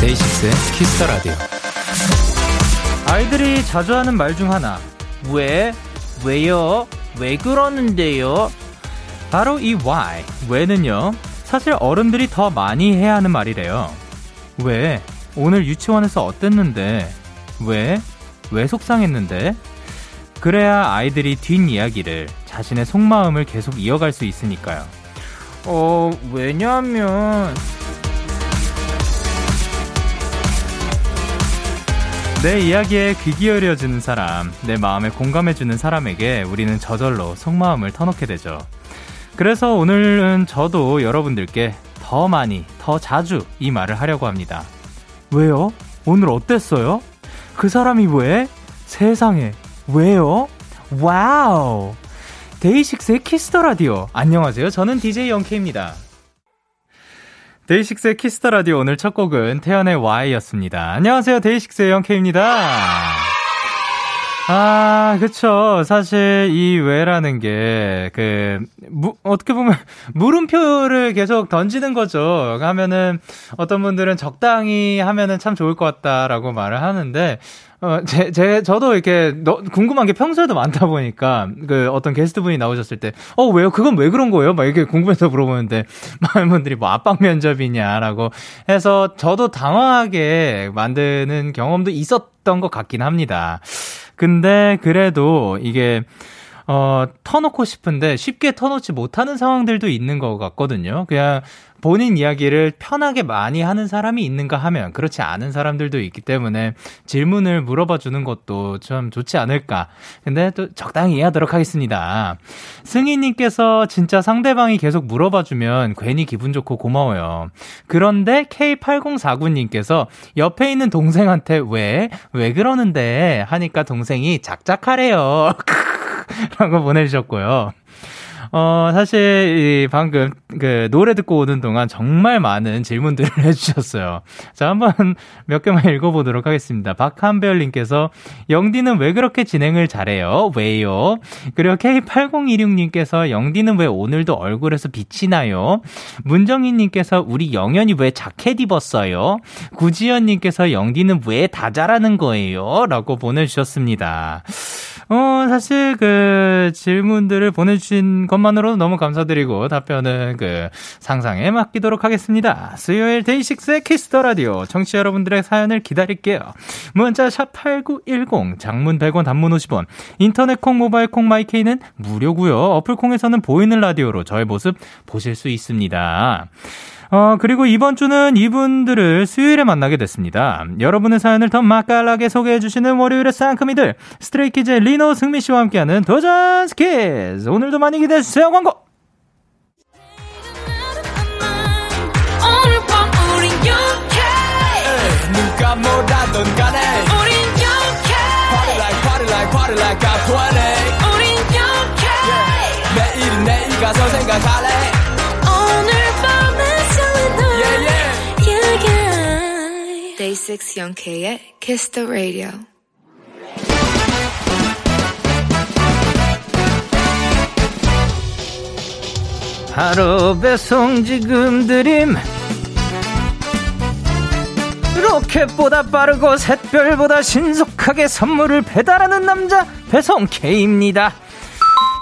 데이식스의 키스 더 라디오. 아이들이 자주 하는 말 중 하나. 왜? 왜요? 왜 그러는데요? 바로 이 why, 왜는요. 사실 어른들이 더 많이 해야 하는 말이래요. 왜? 오늘 유치원에서 어땠는데? 왜? 왜 속상했는데? 그래야 아이들이 뒷이야기를, 자신의 속마음을 계속 이어갈 수 있으니까요. 어, 왜냐면, 내 이야기에 귀 기울여주는 사람, 내 마음에 공감해주는 사람에게 우리는 저절로 속마음을 터놓게 되죠. 그래서 오늘은 저도 여러분들께 더 많이, 더 자주 이 말을 하려고 합니다. 왜요? 오늘 어땠어요? 그 사람이 왜? 세상에, 왜요? Wow! 데이식스의 키스 더 라디오. 안녕하세요. 저는 DJ 영케이입니다. 데이식스의 키스 더 라디오 오늘 첫 곡은 태연의 Why였습니다. 안녕하세요. 데이식스의 영케이입니다. 아, 그쵸. 사실 이 왜라는 게, 그, 무, 어떻게 보면, 물음표를 계속 던지는 거죠. 하면은, 어떤 분들은 적당히 하면은 참 좋을 것 같다라고 말을 하는데, 어, 제, 제, 저도 이렇게, 너, 궁금한 게 평소에도 많다 보니까, 그, 어떤 게스트 분이 나오셨을 때, 어, 왜요? 그건 왜 그런 거예요? 막 이렇게 궁금해서 물어보는데, 많은 분들이 뭐 압박 면접이냐라고 해서, 저도 당황하게 만드는 경험도 있었던 것 같긴 합니다. 근데 그래도 이게 어, 터놓고 싶은데 쉽게 터놓지 못하는 상황들도 있는 것 같거든요. 그냥 본인 이야기를 편하게 많이 하는 사람이 있는가 하면 그렇지 않은 사람들도 있기 때문에 질문을 물어봐 주는 것도 좀 좋지 않을까. 근데 또 적당히 이해하도록 하겠습니다. 승희님께서 진짜 상대방이 계속 물어봐 주면 괜히 기분 좋고 고마워요. 그런데 K8049님께서 옆에 있는 동생한테 왜, 왜 그러는데 하니까 동생이 작작하래요. 라고 보내주셨고요. 어, 사실, 이 방금, 그, 노래 듣고 오는 동안 정말 많은 질문들을 해주셨어요. 자, 한번 몇 개만 읽어보도록 하겠습니다. 박한별님께서, 영디는 왜 그렇게 진행을 잘해요? 왜요? 그리고 K8016님께서, 영디는 왜 오늘도 얼굴에서 빛이 나요? 문정희님께서, 우리 영현이 왜 자켓 입었어요? 구지연님께서, 영디는 왜 다 잘하는 거예요? 라고 보내주셨습니다. 어, 사실 그 질문들을 보내주신 것만으로도 너무 감사드리고 답변은 그 상상에 맡기도록 하겠습니다. 수요일 데이식스의 키스 더 라디오 청취자 여러분들의 사연을 기다릴게요. 문자 샵8910 장문 100원 단문 50원 인터넷 콩 모바일 콩 마이케이는 무료고요. 어플 콩에서는 보이는 라디오로 저의 모습 보실 수 있습니다. 어, 그리고 이번 주는 이분들을 수요일에 만나게 됐습니다. 여러분의 사연을 더 맛깔나게 소개해주시는 월요일의 상큼이들, 스트레이키즈의 리노 승민 씨와 함께하는 도전 스키즈! 오늘도 많이 기대해주세요, 광고! 누가 뭐라던 간에. 우린 영케 Party like party like party like I'm 20 우린 영케 내일은 내일 가서 생각할래 6 영케의 Kiss the Radio 하루 배송 지금 드림 로켓보다 빠르고 샛별보다 신속하게 선물을 배달하는 남자 배송 K입니다.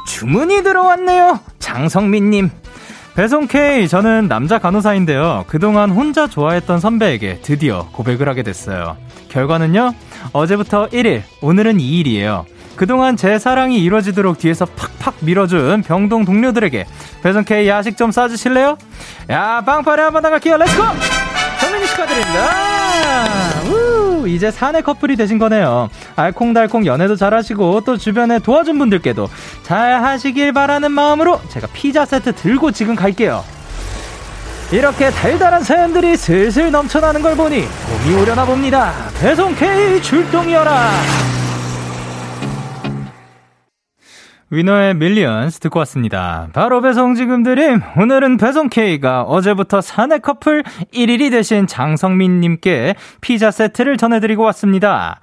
주문이 들어왔네요. 장성민님. 배송 K, 저는 남자 간호사인데요. 그동안 혼자 좋아했던 선배에게 드디어 고백을 하게 됐어요. 결과는요, 어제부터 1일, 오늘은 2일이에요. 그동안 제 사랑이 이루어지도록 뒤에서 팍팍 밀어준 병동 동료들에게 배송 K 야식 좀 싸주실래요? 야, 팡파레 한번 나갈게요. Let's go! 성민님 축하드립니다. 우, 이제 사내 커플이 되신 거네요. 알콩달콩 연애도 잘하시고 또 주변에 도와준 분들께도 잘 하시길 바라는 마음으로 제가 피자 세트 들고 지금 갈게요. 이렇게 달달한 사연들이 슬슬 넘쳐나는 걸 보니 봄이 오려나 봅니다. 배송 K 출동이여라. 위너의 Millions 듣고 왔습니다. 바로 배송 지금 드림. 오늘은 배송 K가 어제부터 사내 커플 1일이 되신 장성민님께 피자 세트를 전해드리고 왔습니다.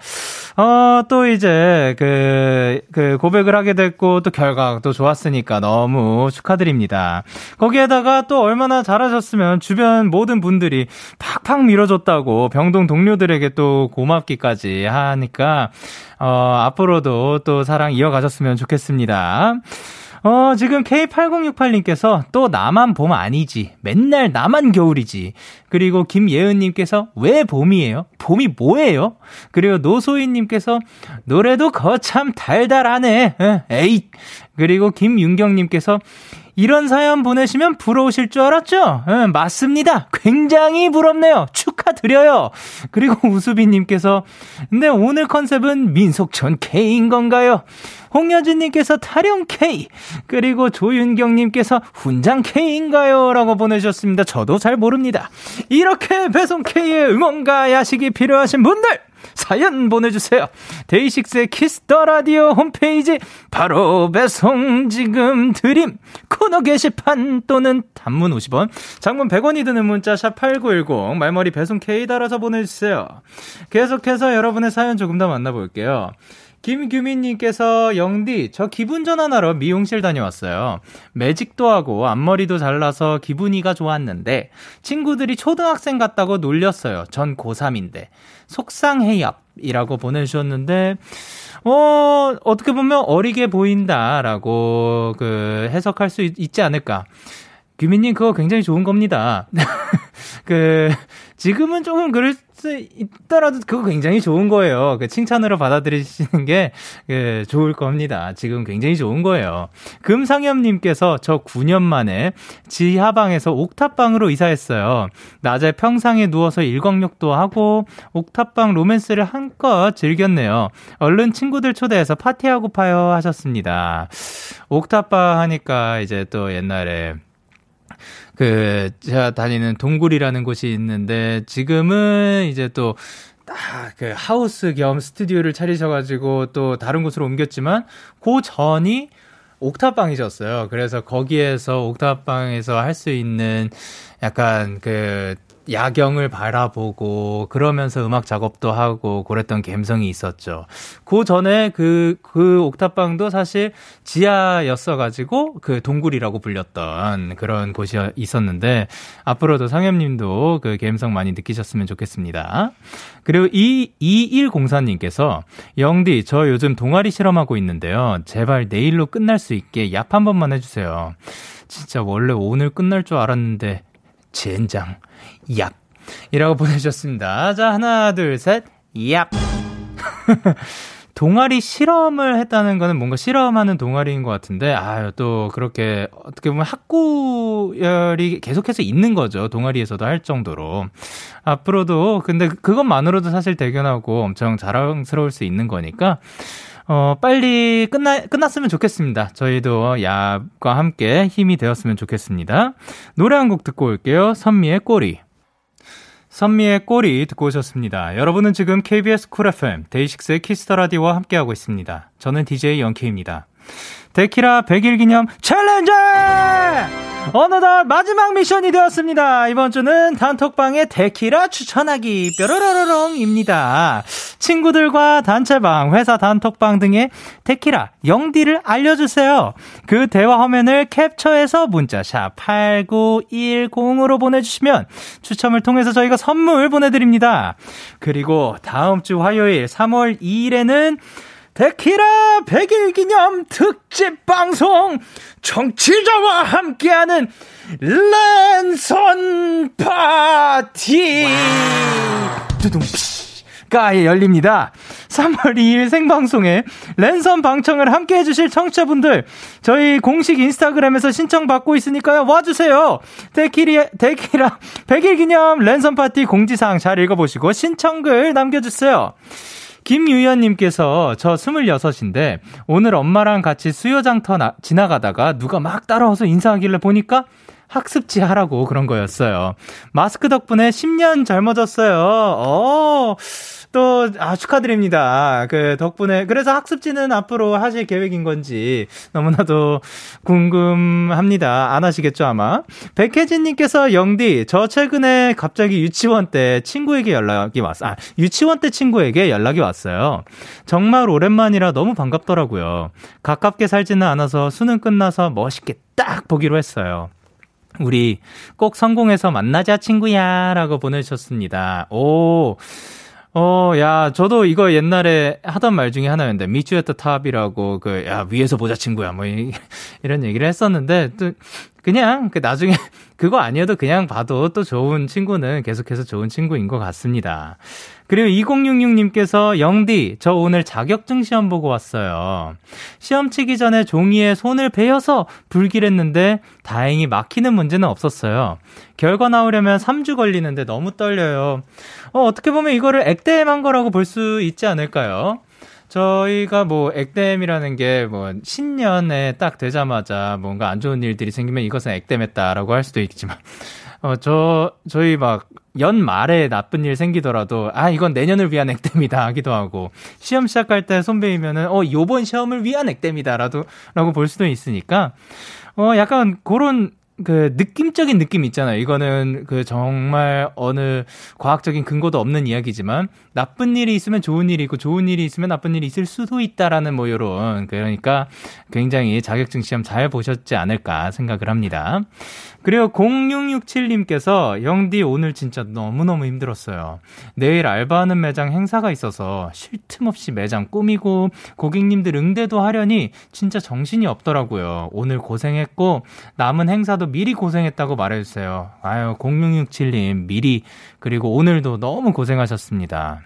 어, 또 이제 그, 그 고백을 하게 됐고 또 결과도 좋았으니까 너무 축하드립니다. 거기에다가 또 얼마나 잘하셨으면 주변 모든 분들이 팍팍 밀어줬다고 병동 동료들에게 또 고맙기까지 하니까 어, 앞으로도 또 사랑 이어가셨으면 좋겠습니다. 어, 지금 K8068님께서 또 나만 봄 아니지. 맨날 나만 겨울이지. 그리고 김예은님께서 왜 봄이에요? 봄이 뭐예요? 그리고 노소희님께서 노래도 거참 달달하네. 에이. 그리고 김윤경님께서 이런 사연 보내시면 부러우실 줄 알았죠? 네, 맞습니다. 굉장히 부럽네요. 축하드려요. 그리고 우수빈님께서, 근데 오늘 컨셉은 민속촌 K인 건가요? 홍여진님께서 타령 K, 그리고 조윤경님께서 훈장 K인가요? 라고 보내주셨습니다. 저도 잘 모릅니다. 이렇게 배송 K의 응원과 야식이 필요하신 분들! 사연 보내주세요. 데이식스의 키스 더 라디오 홈페이지 바로 배송 지금 드림 코너 게시판 또는 단문 50원, 장문 100원이 드는 문자 샵 8910 말머리 배송 K 달아서 보내주세요. 계속해서 여러분의 사연 조금 더 만나볼게요. 김규민님께서 영디 저 기분 전환하러 미용실 다녀왔어요. 매직도 하고 앞머리도 잘라서 기분이가 좋았는데 친구들이 초등학생 같다고 놀렸어요. 전 고3인데 속상해요이라고 보내주셨는데 어 어떻게 보면 어리게 보인다라고 그 해석할 수 있, 있지 않을까. 규민님 그거 굉장히 좋은 겁니다. 그 지금은 조금 그럴 수 있더라도 그거 굉장히 좋은 거예요. 그 칭찬으로 받아들이시는 게 그, 좋을 겁니다. 지금 굉장히 좋은 거예요. 금상엽님께서 저 9년 만에 지하방에서 옥탑방으로 이사했어요. 낮에 평상에 누워서 일광욕도 하고 옥탑방 로맨스를 한껏 즐겼네요. 얼른 친구들 초대해서 파티하고 파요 하셨습니다. 옥탑방 하니까 이제 또 옛날에 그 제가 다니는 동굴이라는 곳이 있는데 지금은 이제 또 딱그 하우스 겸 스튜디오를 차리셔가지고 또 다른 곳으로 옮겼지만 그 전이 옥탑방이셨어요. 그래서 거기에서 옥탑방에서 할 수 있는 약간 그 야경을 바라보고 그러면서 음악 작업도 하고 그랬던 감성이 있었죠. 그 전에 그, 그 옥탑방도 사실 지하였어가지고 그 동굴이라고 불렸던 그런 곳이 있었는데 앞으로도 상엽님도 그 감성 많이 느끼셨으면 좋겠습니다. 그리고 이, 2104님께서 영디, 저 요즘 동아리 실험하고 있는데요. 제발 내일로 끝날 수 있게 약 한 번만 해주세요. 진짜 원래 오늘 끝날 줄 알았는데 젠장. 얍. 이라고 보내주셨습니다. 자, 하나, 둘, 셋. 얍. 동아리 실험을 했다는 거는 뭔가 실험하는 동아리인 것 같은데, 아유, 또 그렇게 어떻게 보면 학구열이 계속해서 있는 거죠. 동아리에서도 할 정도로. 앞으로도, 근데 그것만으로도 사실 대견하고 엄청 자랑스러울 수 있는 거니까, 어, 빨리 끝나, 끝났으면 좋겠습니다. 저희도 야과 함께 힘이 되었으면 좋겠습니다. 노래 한 곡 듣고 올게요. 선미의 꼬리. 선미의 꼬리 듣고 오셨습니다. 여러분은 지금 KBS 쿨 FM 데이식스의 키스 더 라디오와 함께하고 있습니다. 저는 DJ 영케이입니다. 데키라 100일 기념 챌린지! 어느덧 마지막 미션이 되었습니다. 이번 주는 단톡방의 데키라 추천하기 뾰로로롱입니다. 친구들과 단체방, 회사 단톡방 등의 데키라 영디를 알려주세요. 그 대화 화면을 캡처해서 문자샵 8910으로 보내주시면 추첨을 통해서 저희가 선물 보내드립니다. 그리고 다음 주 화요일 3월 2일에는 데키라 100일 기념 특집 방송 정치자와 함께하는 랜선 파티 두둥가 열립니다. 3월 2일 생방송에 랜선 방청을 함께 해주실 청취자분들 저희 공식 인스타그램에서 신청받고 있으니까요 와주세요. 데키리, 데키라 100일 기념 랜선 파티 공지사항 잘 읽어보시고 신청글 남겨주세요. 김유연님께서 저 26인데 오늘 엄마랑 같이 수요장터 나, 지나가다가 누가 막 따라와서 인사하길래 보니까 학습지 하라고 그런 거였어요. 마스크 덕분에 10년 젊어졌어요. 어, 또, 아, 축하드립니다. 그, 덕분에. 그래서 학습지는 앞으로 하실 계획인 건지 너무나도 궁금합니다. 안 하시겠죠, 아마? 백혜진님께서 영디, 저 최근에 갑자기 유치원 때 친구에게 연락이 왔어. 아, 유치원 때 친구에게 연락이 왔어요. 정말 오랜만이라 너무 반갑더라고요. 가깝게 살지는 않아서 수능 끝나서 멋있게 딱 보기로 했어요. 우리 꼭 성공해서 만나자 친구야 라고 보내주셨습니다. 오, 어, 야, 저도 이거 옛날에 하던 말 중에 하나였는데, at the top이라고, 그, 야, 위에서 보자, 친구야, 뭐, 이, 이런 얘기를 했었는데, 또, 그냥, 그, 나중에, 그거 아니어도 그냥 봐도 또 좋은 친구는 계속해서 좋은 친구인 것 같습니다. 그리고 2066님께서 영디, 저 오늘 자격증 시험 보고 왔어요. 시험 치기 전에 종이에 손을 베어서 불길했는데 다행히 막히는 문제는 없었어요. 결과 나오려면 3주 걸리는데 너무 떨려요. 어, 어떻게 보면 이거를 액땜한 거라고 볼 수 있지 않을까요? 저희가 뭐 액땜이라는 게 뭐 신년에 딱 되자마자 뭔가 안 좋은 일들이 생기면 이것은 액땜했다라고 할 수도 있지만 어, 저, 저희 막, 연 말에 나쁜 일 생기더라도, 아, 이건 내년을 위한 액땜이다 하기도 하고, 시험 시작할 때 손배이면은, 어, 요번 시험을 위한 액땜이다, 라도, 라고 볼 수도 있으니까, 어, 약간 그런 그 느낌적인 느낌 있잖아요. 이거는 그 정말 어느 과학적인 근거도 없는 이야기지만 나쁜 일이 있으면 좋은 일이 있고 좋은 일이 있으면 나쁜 일이 있을 수도 있다라는 뭐 요런 그러니까 굉장히 자격증 시험 잘 보셨지 않을까 생각을 합니다. 그리고 0667님께서 영디 오늘 진짜 너무너무 힘들었어요. 내일 알바하는 매장 행사가 있어서 쉴 틈 없이 매장 꾸미고 고객님들 응대도 하려니 진짜 정신이 없더라고요. 오늘 고생했고 남은 행사도 미리 고생했다고 말해주세요. 아유 0667님 미리 그리고 오늘도 너무 고생하셨습니다.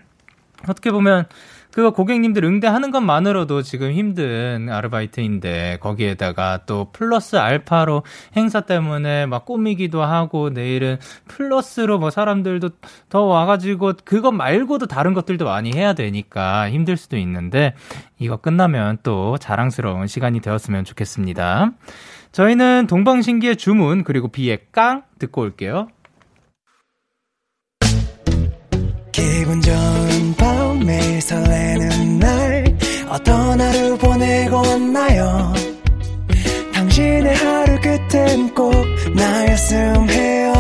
어떻게 보면 그거 고객님들 응대하는 것만으로도 지금 힘든 아르바이트인데 거기에다가 또 플러스 알파로 행사 때문에 막 꾸미기도 하고 내일은 플러스로 뭐 사람들도 더 와가지고 그것 말고도 다른 것들도 많이 해야 되니까 힘들 수도 있는데 이거 끝나면 또 자랑스러운 시간이 되었으면 좋겠습니다. 저희는 동방신기의 주문 그리고 비의 깡 듣고 올게요. 기분 좋은 밤 매일 설레는 날 어떤 하루 보내고 왔나요? 당신의 하루 끝엔 꼭 나였음 해요.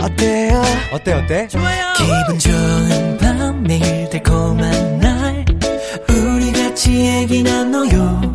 어때요? 어때 어때? 좋아요. 기분 좋은 밤 매일 달콤한 날. 우리 같이 얘기 나눠요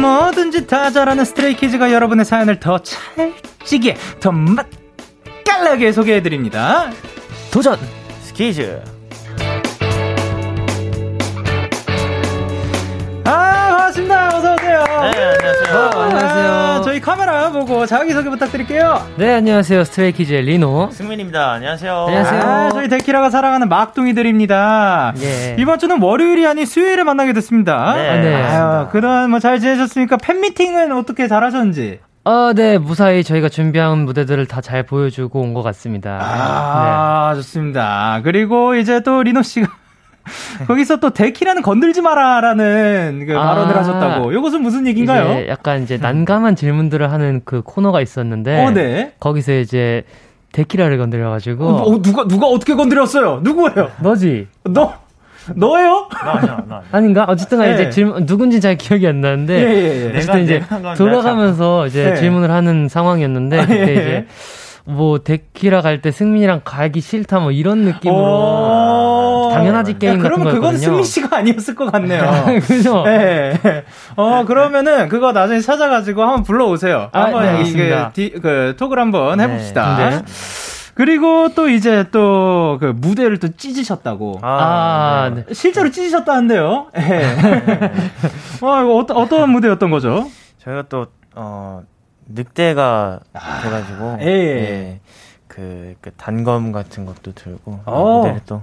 뭐든지 다 잘하는 스트레이키즈가 여러분의 사연을 더 찰지게, 더 맛깔나게 소개해드립니다. 도전 스키즈. 아 반갑습니다. 어서오세요. 네 안녕하세요. 어, 안녕하세요. 아, 저희 카메라 보고 자기소개 부탁드릴게요. 네 안녕하세요. 스트레이키즈의 리노. 승민입니다. 안녕하세요. 안녕하세요. 아, 저희 데키라가 사랑하는 막둥이들입니다. 예. 이번 주는 월요일이 아닌 수요일에 만나게 됐습니다. 네, 아, 네. 아유, 그동안 뭐 잘 지내셨습니까? 팬미팅은 어떻게 잘 하셨는지. 어, 네, 무사히 저희가 준비한 무대들을 다 잘 보여주고 온 것 같습니다. 아, 네. 좋습니다. 그리고 이제 또 리노 씨가 거기서 또 데키라는 건들지 마라라는 그 발언을 아, 하셨다고. 이것은 무슨 얘기인가요? 이제 약간 이제 난감한 질문들을 하는 그 코너가 있었는데 어, 네. 거기서 이제 데키라를 건드려가지고 어, 어, 누가 누가 어떻게 건드렸어요? 누구예요? 너지. 너 너예요? 나 아니야, 나 아닌가? 어쨌든 네. 이제 질문, 누군지 잘 기억이 안 나는데. 예, 예, 예. 어쨌든 이제 돌아가면서 이제 네. 질문을 하는 상황이었는데, 아, 그때 예. 이제 뭐 데키라 갈 때 승민이랑 가기 싫다 뭐 이런 느낌으로 당연하지 게임 야, 같은 거였거든요. 그러면 그건 승민 씨가 아니었을 것 같네요. 그죠? 네. 어 그러면은 그거 나중에 찾아가지고 한번 불러오세요. 아, 한번 네, 이게 디, 그 톡을 한번 해봅시다. 네. 그리고 또 이제 또 그 무대를 또 찢으셨다고. 아, 아 네. 실제로 찢으셨다는데요. 예. 네. 어, 이거 어떤, 어떤 무대였던 거죠? 저희가 또, 어, 늑대가 아, 돼가지고. 예. 예. 그, 그 단검 같은 것도 들고 어. 무대를 또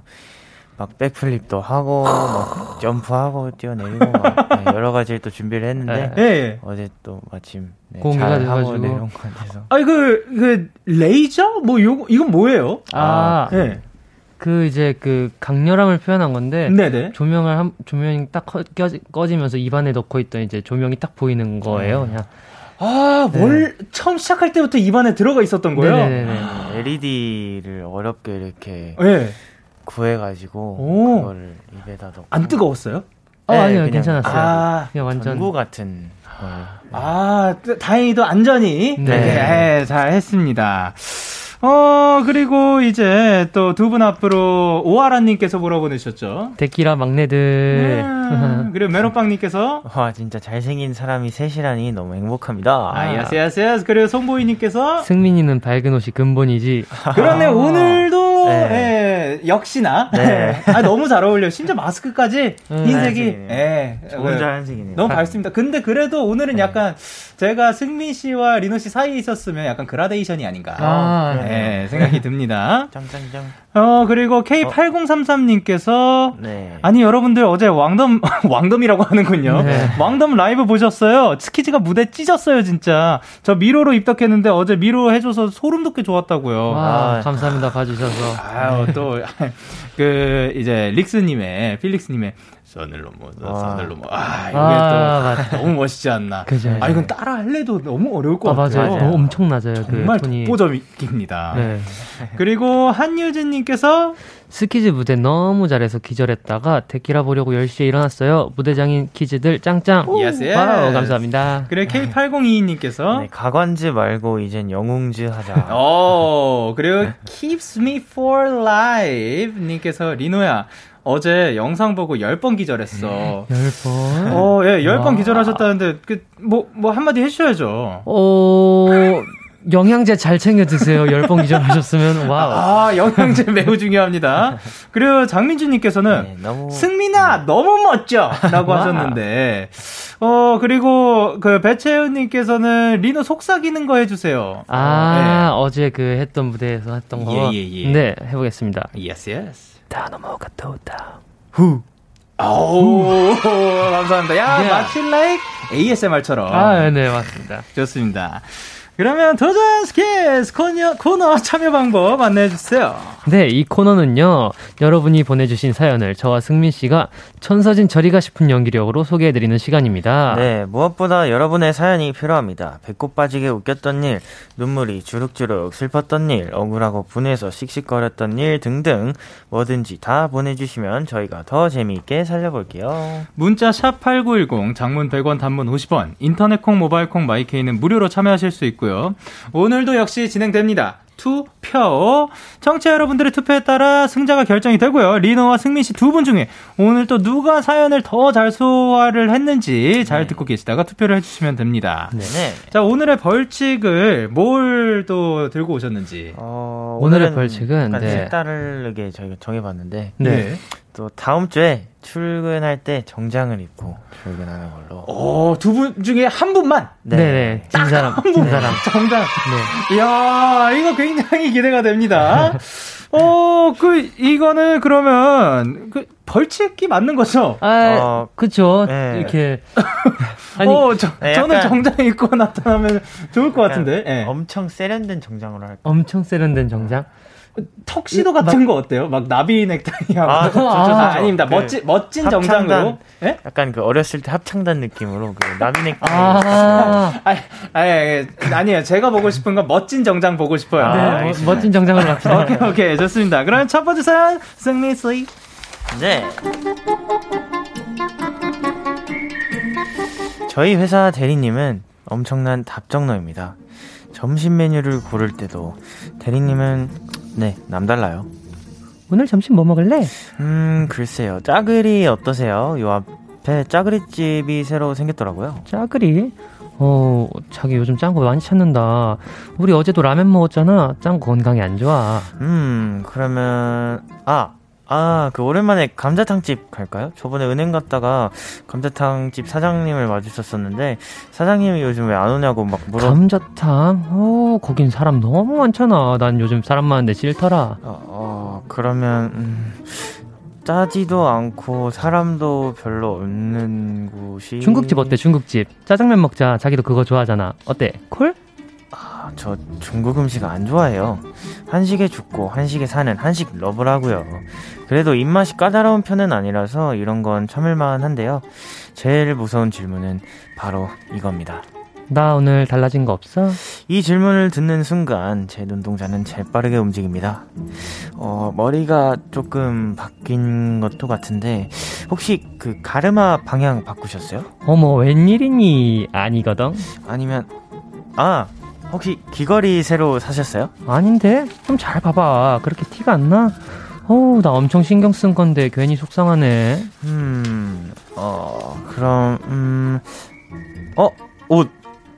막 백플립도 하고 막 점프하고 뛰어내리고 막 네, 여러 가지를 또 준비를 했는데 네. 어제 또 마침 네, 공개가 돼가지고 내려온 것 같아서. 아니 그, 그 레이저 뭐 요거 이건 뭐예요? 아, 네. 그 이제 그 강렬함을 표현한 건데 네네. 조명을 한 조명이 딱 꺼, 꺼지 면서 입안에 넣고 있던 이제 조명이 딱 보이는 거예요. 음. 그냥 아, 뭘 네. 처음 시작할 때부터 입안에 들어가 있었던 거예요? 네네네. 아, LED를 어렵게 이렇게 네. 구해가지고 오. 그거를 입에다 넣고 안 뜨거웠어요? 어, 네, 아니요, 괜찮았어요. 아, 그냥 완전 전구 같은. 아, 다행히도 안전히 네. 네, 잘 했습니다. 어, 그리고 이제 또 두 분 앞으로 오하라님께서 뭐라 보내셨죠? 데키라 막내들. 네. 그리고 메론빵님께서. 와, 진짜 잘생긴 사람이 셋이라니 너무 행복합니다. 아, 야스, 야스, 야스. 그리고 송보이님께서. 승민이는 밝은 옷이 근본이지. 그러네, 오늘도, 네. 예, 역시나. 네. 아, 너무 잘 어울려요. 심지어 마스크까지 음, 흰색이. 예. 혼자 하얀색이네요. 너무 밝습니다. 근데 그래도 오늘은 네. 약간 제가 승민 씨와 리노 씨 사이에 있었으면 약간 그라데이션이 아닌가. 아, 네. 네, 생각이 듭니다. 짱짱짱. 어, 그리고 K8033님께서 네. 아니 여러분들 어제 왕덤 왕덤이라고 하는군요. 네. 왕덤 라이브 보셨어요? 스키즈가 무대 찢었어요, 진짜. 저 미로로 입덕했는데 어제 미로 해 줘서 소름 돋게 좋았다고요. 와, 아, 감사합니다. 봐 주셔서. 아유, 또 그 이제 릭스 님의 필릭스 님의 선을 넘어, 선을 넘어. 아, 이게 아, 또 너무 멋있지 않나. 그죠. 아, 이건 따라 할래도 너무 어려울 것 아, 같아요. 맞아요. 너무 엄청 낮아요. 그 정말 그 독보적입니다. 네. 그리고 한유진님께서 스키즈 무대 너무 잘해서 기절했다가 데키라 보려고 10시에 일어났어요. 무대장인 키즈들 짱짱. Yes. Wow, 감사합니다. 그래, K8022님께서. 네, 가관즈 말고 이젠 영웅즈 하자. 어, 그리고 Keeps Me For Life 님께서 리노야. 어제 영상 보고 10번 기절했어. 10번? 어, 예, 10번 기절하셨다는데, 그, 뭐, 뭐, 한마디 해주셔야죠. 어, 영양제 잘 챙겨 드세요. 10번 기절하셨으면, 와우. 아, 영양제 매우 중요합니다. 그리고 장민주님께서는, 네, 너무... 승민아, 너무 멋져! 라고 하셨는데, 어, 그리고 그 배채훈님께서는 리노 속삭이는 거 해주세요. 아, 네. 어제 그 했던 무대에서 했던 거. 예, 예, 예. 네, 해보겠습니다. Yes, yes. 다 넘어가 또다. 후. 아우, 감사합니다. 야, yeah. 마치 like ASMR처럼. 아, 네, 맞습니다. 좋습니다. 그러면 도전 스케스 코너, 코너 참여 방법 안내해 주세요. 네, 이 코너는요. 여러분이 보내주신 사연을 저와 승민 씨가 천서진 저리가 싶은 연기력으로 소개해 드리는 시간입니다. 네, 무엇보다 여러분의 사연이 필요합니다. 배꼽 빠지게 웃겼던 일, 눈물이 주룩주룩 슬펐던 일, 억울하고 분해서 씩씩거렸던 일 등등 뭐든지 다 보내주시면 저희가 더 재미있게 살려볼게요. 문자 샵 #8910 장문 100원, 단문 50원, 인터넷 콩, 모바일 콩, 마이케이는 무료로 참여하실 수 있고. 있고요. 오늘도 역시 진행됩니다. 투표. 청취자 여러분들의 투표에 따라 승자가 결정이 되고요. 리노와 승민 씨 두 분 중에 오늘 또 누가 사연을 더 잘 소화를 했는지 잘 네. 듣고 계시다가 투표를 해주시면 됩니다. 네 자, 오늘의 벌칙을 뭘 또 들고 오셨는지. 어, 오늘의 벌칙은 네. 색다르게 저희가 정해봤는데. 네. 또 다음 주에 출근할 때 정장을 입고 출근하는 걸로. 어, 두 분 중에 한 분만? 네. 네. 진 사람. 한 분. 사람. 정장. 네. 이야, 이거 굉장히 기대가 됩니다. 어, 그, 이거는 그러면, 그, 벌칙이 맞는 거죠? 아, 어, 그쵸. 네. 이렇게. 아니, 어, 저, 네, 저는 정장 입고 나타나면 좋을 것 같은데. 네. 엄청 세련된 정장으로 할까 엄청 세련된 정장? 턱시도 같은 막, 거 어때요? 막 나비 넥타이하고 아, 좋죠, 좋죠. 아, 닙니다 그 멋진 멋진 합창단, 정장으로. 예? 약간 그 어렸을 때 합창단 느낌으로 그 나비 넥타이. 아, 아니, 아니, 아니 에요. 제가 보고 싶은 건 멋진 정장 보고 싶어요. 아, 네, 멋진 정장으로 갑시다. 오케이, 오케이, 좋습니다. 그럼 첫 번째 사연 승리 씨. 네. 저희 회사 대리님은 엄청난 답정너입니다. 점심 메뉴를 고를 때도 대리님은 네, 남달라요. 오늘 점심 뭐 먹을래? 음, 글쎄요. 짜글이 어떠세요? 요 앞에 짜글이집이 새로 생겼더라고요. 짜글이? 어, 자기 요즘 짠 거 많이 찾는다. 우리 어제도 라면 먹었잖아. 짠 거 건강에 안 좋아. 음, 그러면, 아, 아, 그 오랜만에 감자탕집 갈까요? 저번에 은행 갔다가 감자탕집 사장님을 마주쳤었는데 사장님이 요즘 왜 안 오냐고 막 물어. 감자탕? 어, 거긴 사람 너무 많잖아. 난 요즘 사람 많은데 싫더라. 어, 어 그러면 음, 짜지도 않고 사람도 별로 없는 곳이 중국집 어때? 중국집. 짜장면 먹자. 자기도 그거 좋아하잖아. 어때? 콜? 아, 저 중국 음식 안 좋아해요. 한식에 죽고 한식에 사는 한식 러브라고요. 그래도 입맛이 까다로운 편은 아니라서 이런 건 참을만 한데요. 제일 무서운 질문은 바로 이겁니다. 나 오늘 달라진 거 없어? 이 질문을 듣는 순간 제 눈동자는 재빠르게 움직입니다. 어, 머리가 조금 바뀐 것도 같은데 혹시 그 가르마 방향 바꾸셨어요? 어머 웬일이니 아니거든. 아니면 아 혹시 귀걸이 새로 사셨어요? 아닌데 좀 잘 봐봐. 그렇게 티가 안 나? 어우 나 엄청 신경 쓴 건데 괜히 속상하네. 음, 어 그럼 음, 어 옷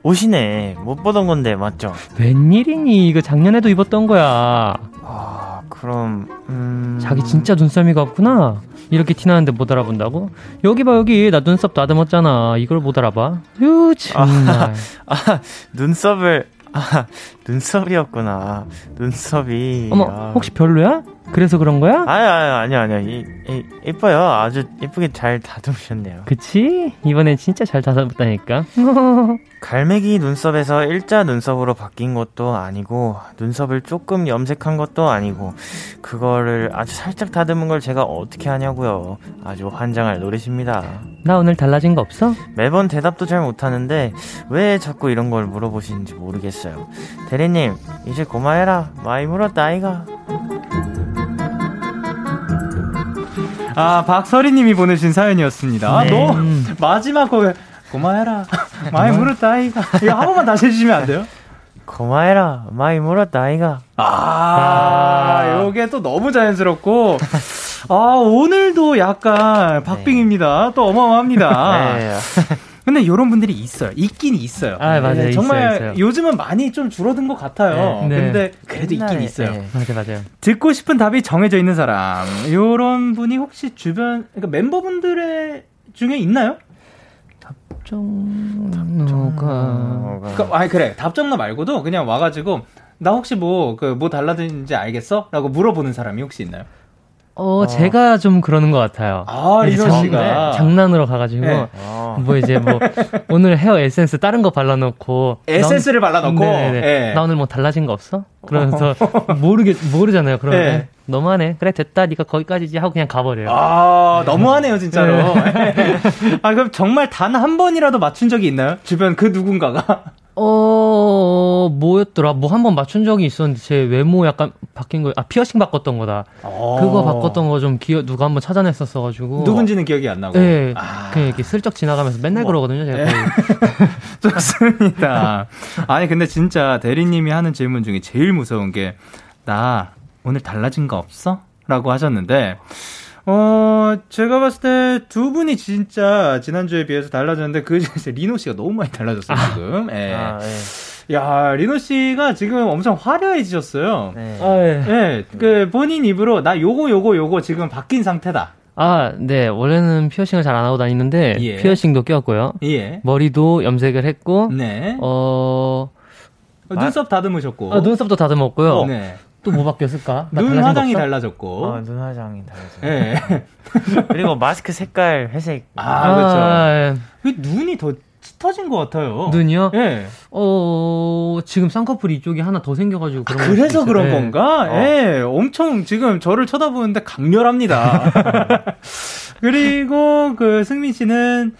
옷이네. 못 보던 건데, 맞죠? 웬일이니? 이거 작년에도 입었던 거야. 아, 그럼, 음. 자기 진짜 눈썰미가 없구나? 이렇게 티나는데 못 알아본다고? 여기 봐, 여기. 나 눈썹 다듬었잖아. 이걸 못 알아봐? 휴, 정말. 아, 아 눈썹을, 아, 눈썹이었구나. 눈썹이. 어머, 아. 혹시 별로야? 그래서 그런 거야? 아니, 아니, 아니, 아니. 예뻐요. 아주 예쁘게 잘 다듬으셨네요. 그치? 이번엔 진짜 잘 다듬었다니까. 갈매기 눈썹에서 일자 눈썹으로 바뀐 것도 아니고, 눈썹을 조금 염색한 것도 아니고, 그거를 아주 살짝 다듬은 걸 제가 어떻게 하냐고요. 아주 환장할 노릇입니다. 나 오늘 달라진 거 없어? 매번 대답도 잘 못하는데, 왜 자꾸 이런 걸 물어보시는지 모르겠어요. 대리님, 이제 고마해라. 많이 물었다, 아이가. 아, 박서리님이 보내신 사연이었습니다. 네. 너 마지막 거 고마해라. 많이 물었다, 아이가. 이거 한 번만 다시 해주시면 안 돼요? 고마해라. 많이 물었다, 아이가. 아, 아, 요게 또 너무 자연스럽고. 아, 오늘도 약간 박빙입니다. 네. 또 어마어마합니다. 네. 근데 이런 분들이 있어요. 있긴 있어요. 아, 맞아요. 네, 정말 있어요, 있어요. 요즘은 많이 좀 줄어든 것 같아요. 네. 근데 그래도 옛날에, 있긴 있어요. 네. 맞아요, 맞아요. 듣고 싶은 답이 정해져 있는 사람. 요런 분이 혹시 주변, 그러니까 멤버분들의 중에 있나요? 답정너가. 그, 아니, 그래. 답정너 말고도 그냥 와가지고, 나 혹시 뭐, 그, 뭐 달라든지 알겠어? 라고 물어보는 사람이 혹시 있나요? 어, 어, 제가 좀 그러는 것 같아요. 아, 이런 씨가. 장난으로 가가지고, 네. 뭐 이제 뭐, 오늘 헤어 에센스 다른 거 발라놓고. 에센스를 발라놓고? 네. 나 오늘 뭐 달라진 거 없어? 그러면서, 모르겠, 모르잖아요. 그러면, 네. 너무하네. 그래, 됐다. 니가 거기까지지 하고 그냥 가버려요. 아, 너무하네요, 진짜로. 네. 아, 그럼 정말 단 한 번이라도 맞춘 적이 있나요? 주변 그 누군가가? 어, 뭐였더라? 뭐 한 번 맞춘 적이 있었는데 제 외모 약간 바뀐 거, 아, 피어싱 바꿨던 거다. 어. 그거 바꿨던 거 좀 기억, 누가 한 번 찾아냈었어가지고. 누군지는 기억이 안 나고. 네. 아. 그냥 이렇게 슬쩍 지나가면서 맨날 뭐. 그러거든요, 제가. 네. 좋습니다. 아니, 근데 진짜 대리님이 하는 질문 중에 제일 무서운 게, 나 오늘 달라진 거 없어? 라고 하셨는데, 어, 제가 봤을 때 두 분이 진짜 지난주에 비해서 달라졌는데 그 중에서 리노 씨가 너무 많이 달라졌어요, 아. 지금. 예. 아, 예. 야, 리노 씨가 지금 엄청 화려해지셨어요. 네. 아, 예. 예. 그 본인 입으로 나 요거 요거 요거 지금 바뀐 상태다. 아, 네. 원래는 피어싱을 잘 안 하고 다니는데 예. 피어싱도 꼈고요. 예. 머리도 염색을 했고 네. 어 눈썹 다듬으셨고. 아, 눈썹도 다듬었고요. 네. 또 뭐 바뀌었을까? 눈 화장이 달라졌고. 어, 눈 화장이 달라졌고. 네. 그리고 마스크 색깔 회색. 아, 그렇죠. 아, 예. 눈이 더 짙어진 것 같아요. 눈이요? 예. 네. 어, 지금 쌍꺼풀 이쪽이 하나 더 생겨가지고 그런 아, 그래서 그런 네. 건가? 예. 어. 엄청 지금 저를 쳐다보는데 강렬합니다. 그리고 그 승민 씨는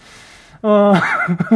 어,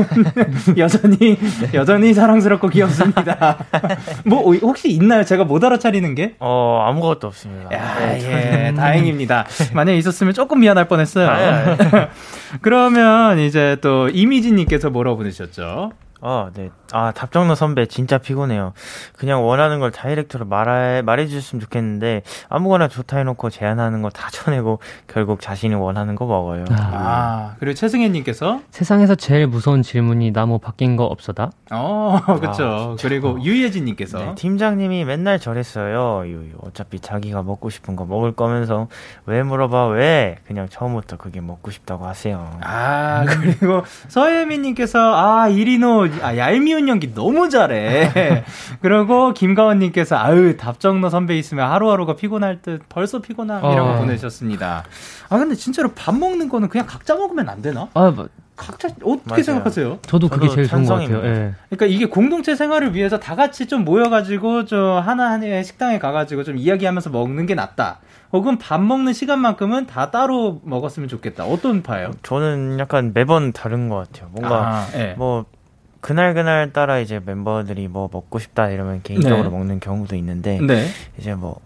여전히, 네. 여전히 사랑스럽고 귀엽습니다. 뭐, 혹시 있나요? 제가 못 알아차리는 게? 어, 아무것도 없습니다. 야, 네, 예, 다행입니다. 만약에 있었으면 조금 미안할 뻔 했어요. 아, 예, 예. 그러면 이제 또 이미지님께서 뭐라고 보내셨죠? 어, 네. 아, 답정너 선배 진짜 피곤해요. 그냥 원하는 걸 다이렉트로 말해, 말해주셨으면 좋겠는데, 아무거나 좋다 해놓고 제안하는 거다 쳐내고, 결국 자신이 원하는 거 먹어요. 아, 아 그리고 최승혜님께서 세상에서 제일 무서운 질문이 나무 바뀐 거 없어다? 어, 그쵸. 아, 그리고 유예진님께서. 네, 팀장님이 맨날 저랬어요. 유유. 어차피 자기가 먹고 싶은 거 먹을 거면서, 왜 물어봐, 왜? 그냥 처음부터 그게 먹고 싶다고 하세요. 아, 그리고 서혜민님께서, 아, 이리노, 아, 얄미운 연기 너무 잘해. 그리고 김가원님께서 아유 답정너 선배 있으면 하루하루가 피곤할 듯 벌써 피곤함이라고 어. 보내셨습니다. 아 근데 진짜로 밥 먹는 거는 그냥 각자 먹으면 안 되나? 아 뭐. 각자 어떻게 맞아요. 생각하세요? 저도 그게 제일 좋은 것 같아요. 예. 그러니까 이게 공동체 생활을 위해서 다 같이 좀 모여가지고 저 하나 하나의 식당에 가가지고 좀 이야기하면서 먹는 게 낫다. 혹은 밥 먹는 시간만큼은 다 따로 먹었으면 좋겠다. 어떤 파예요? 저는 약간 매번 다른 것 같아요. 뭔가 아, 네. 뭐 그날 그날 따라 이제 멤버들이 뭐 먹고 싶다 이러면 개인적으로 네. 먹는 경우도 있는데 네. 이제 뭐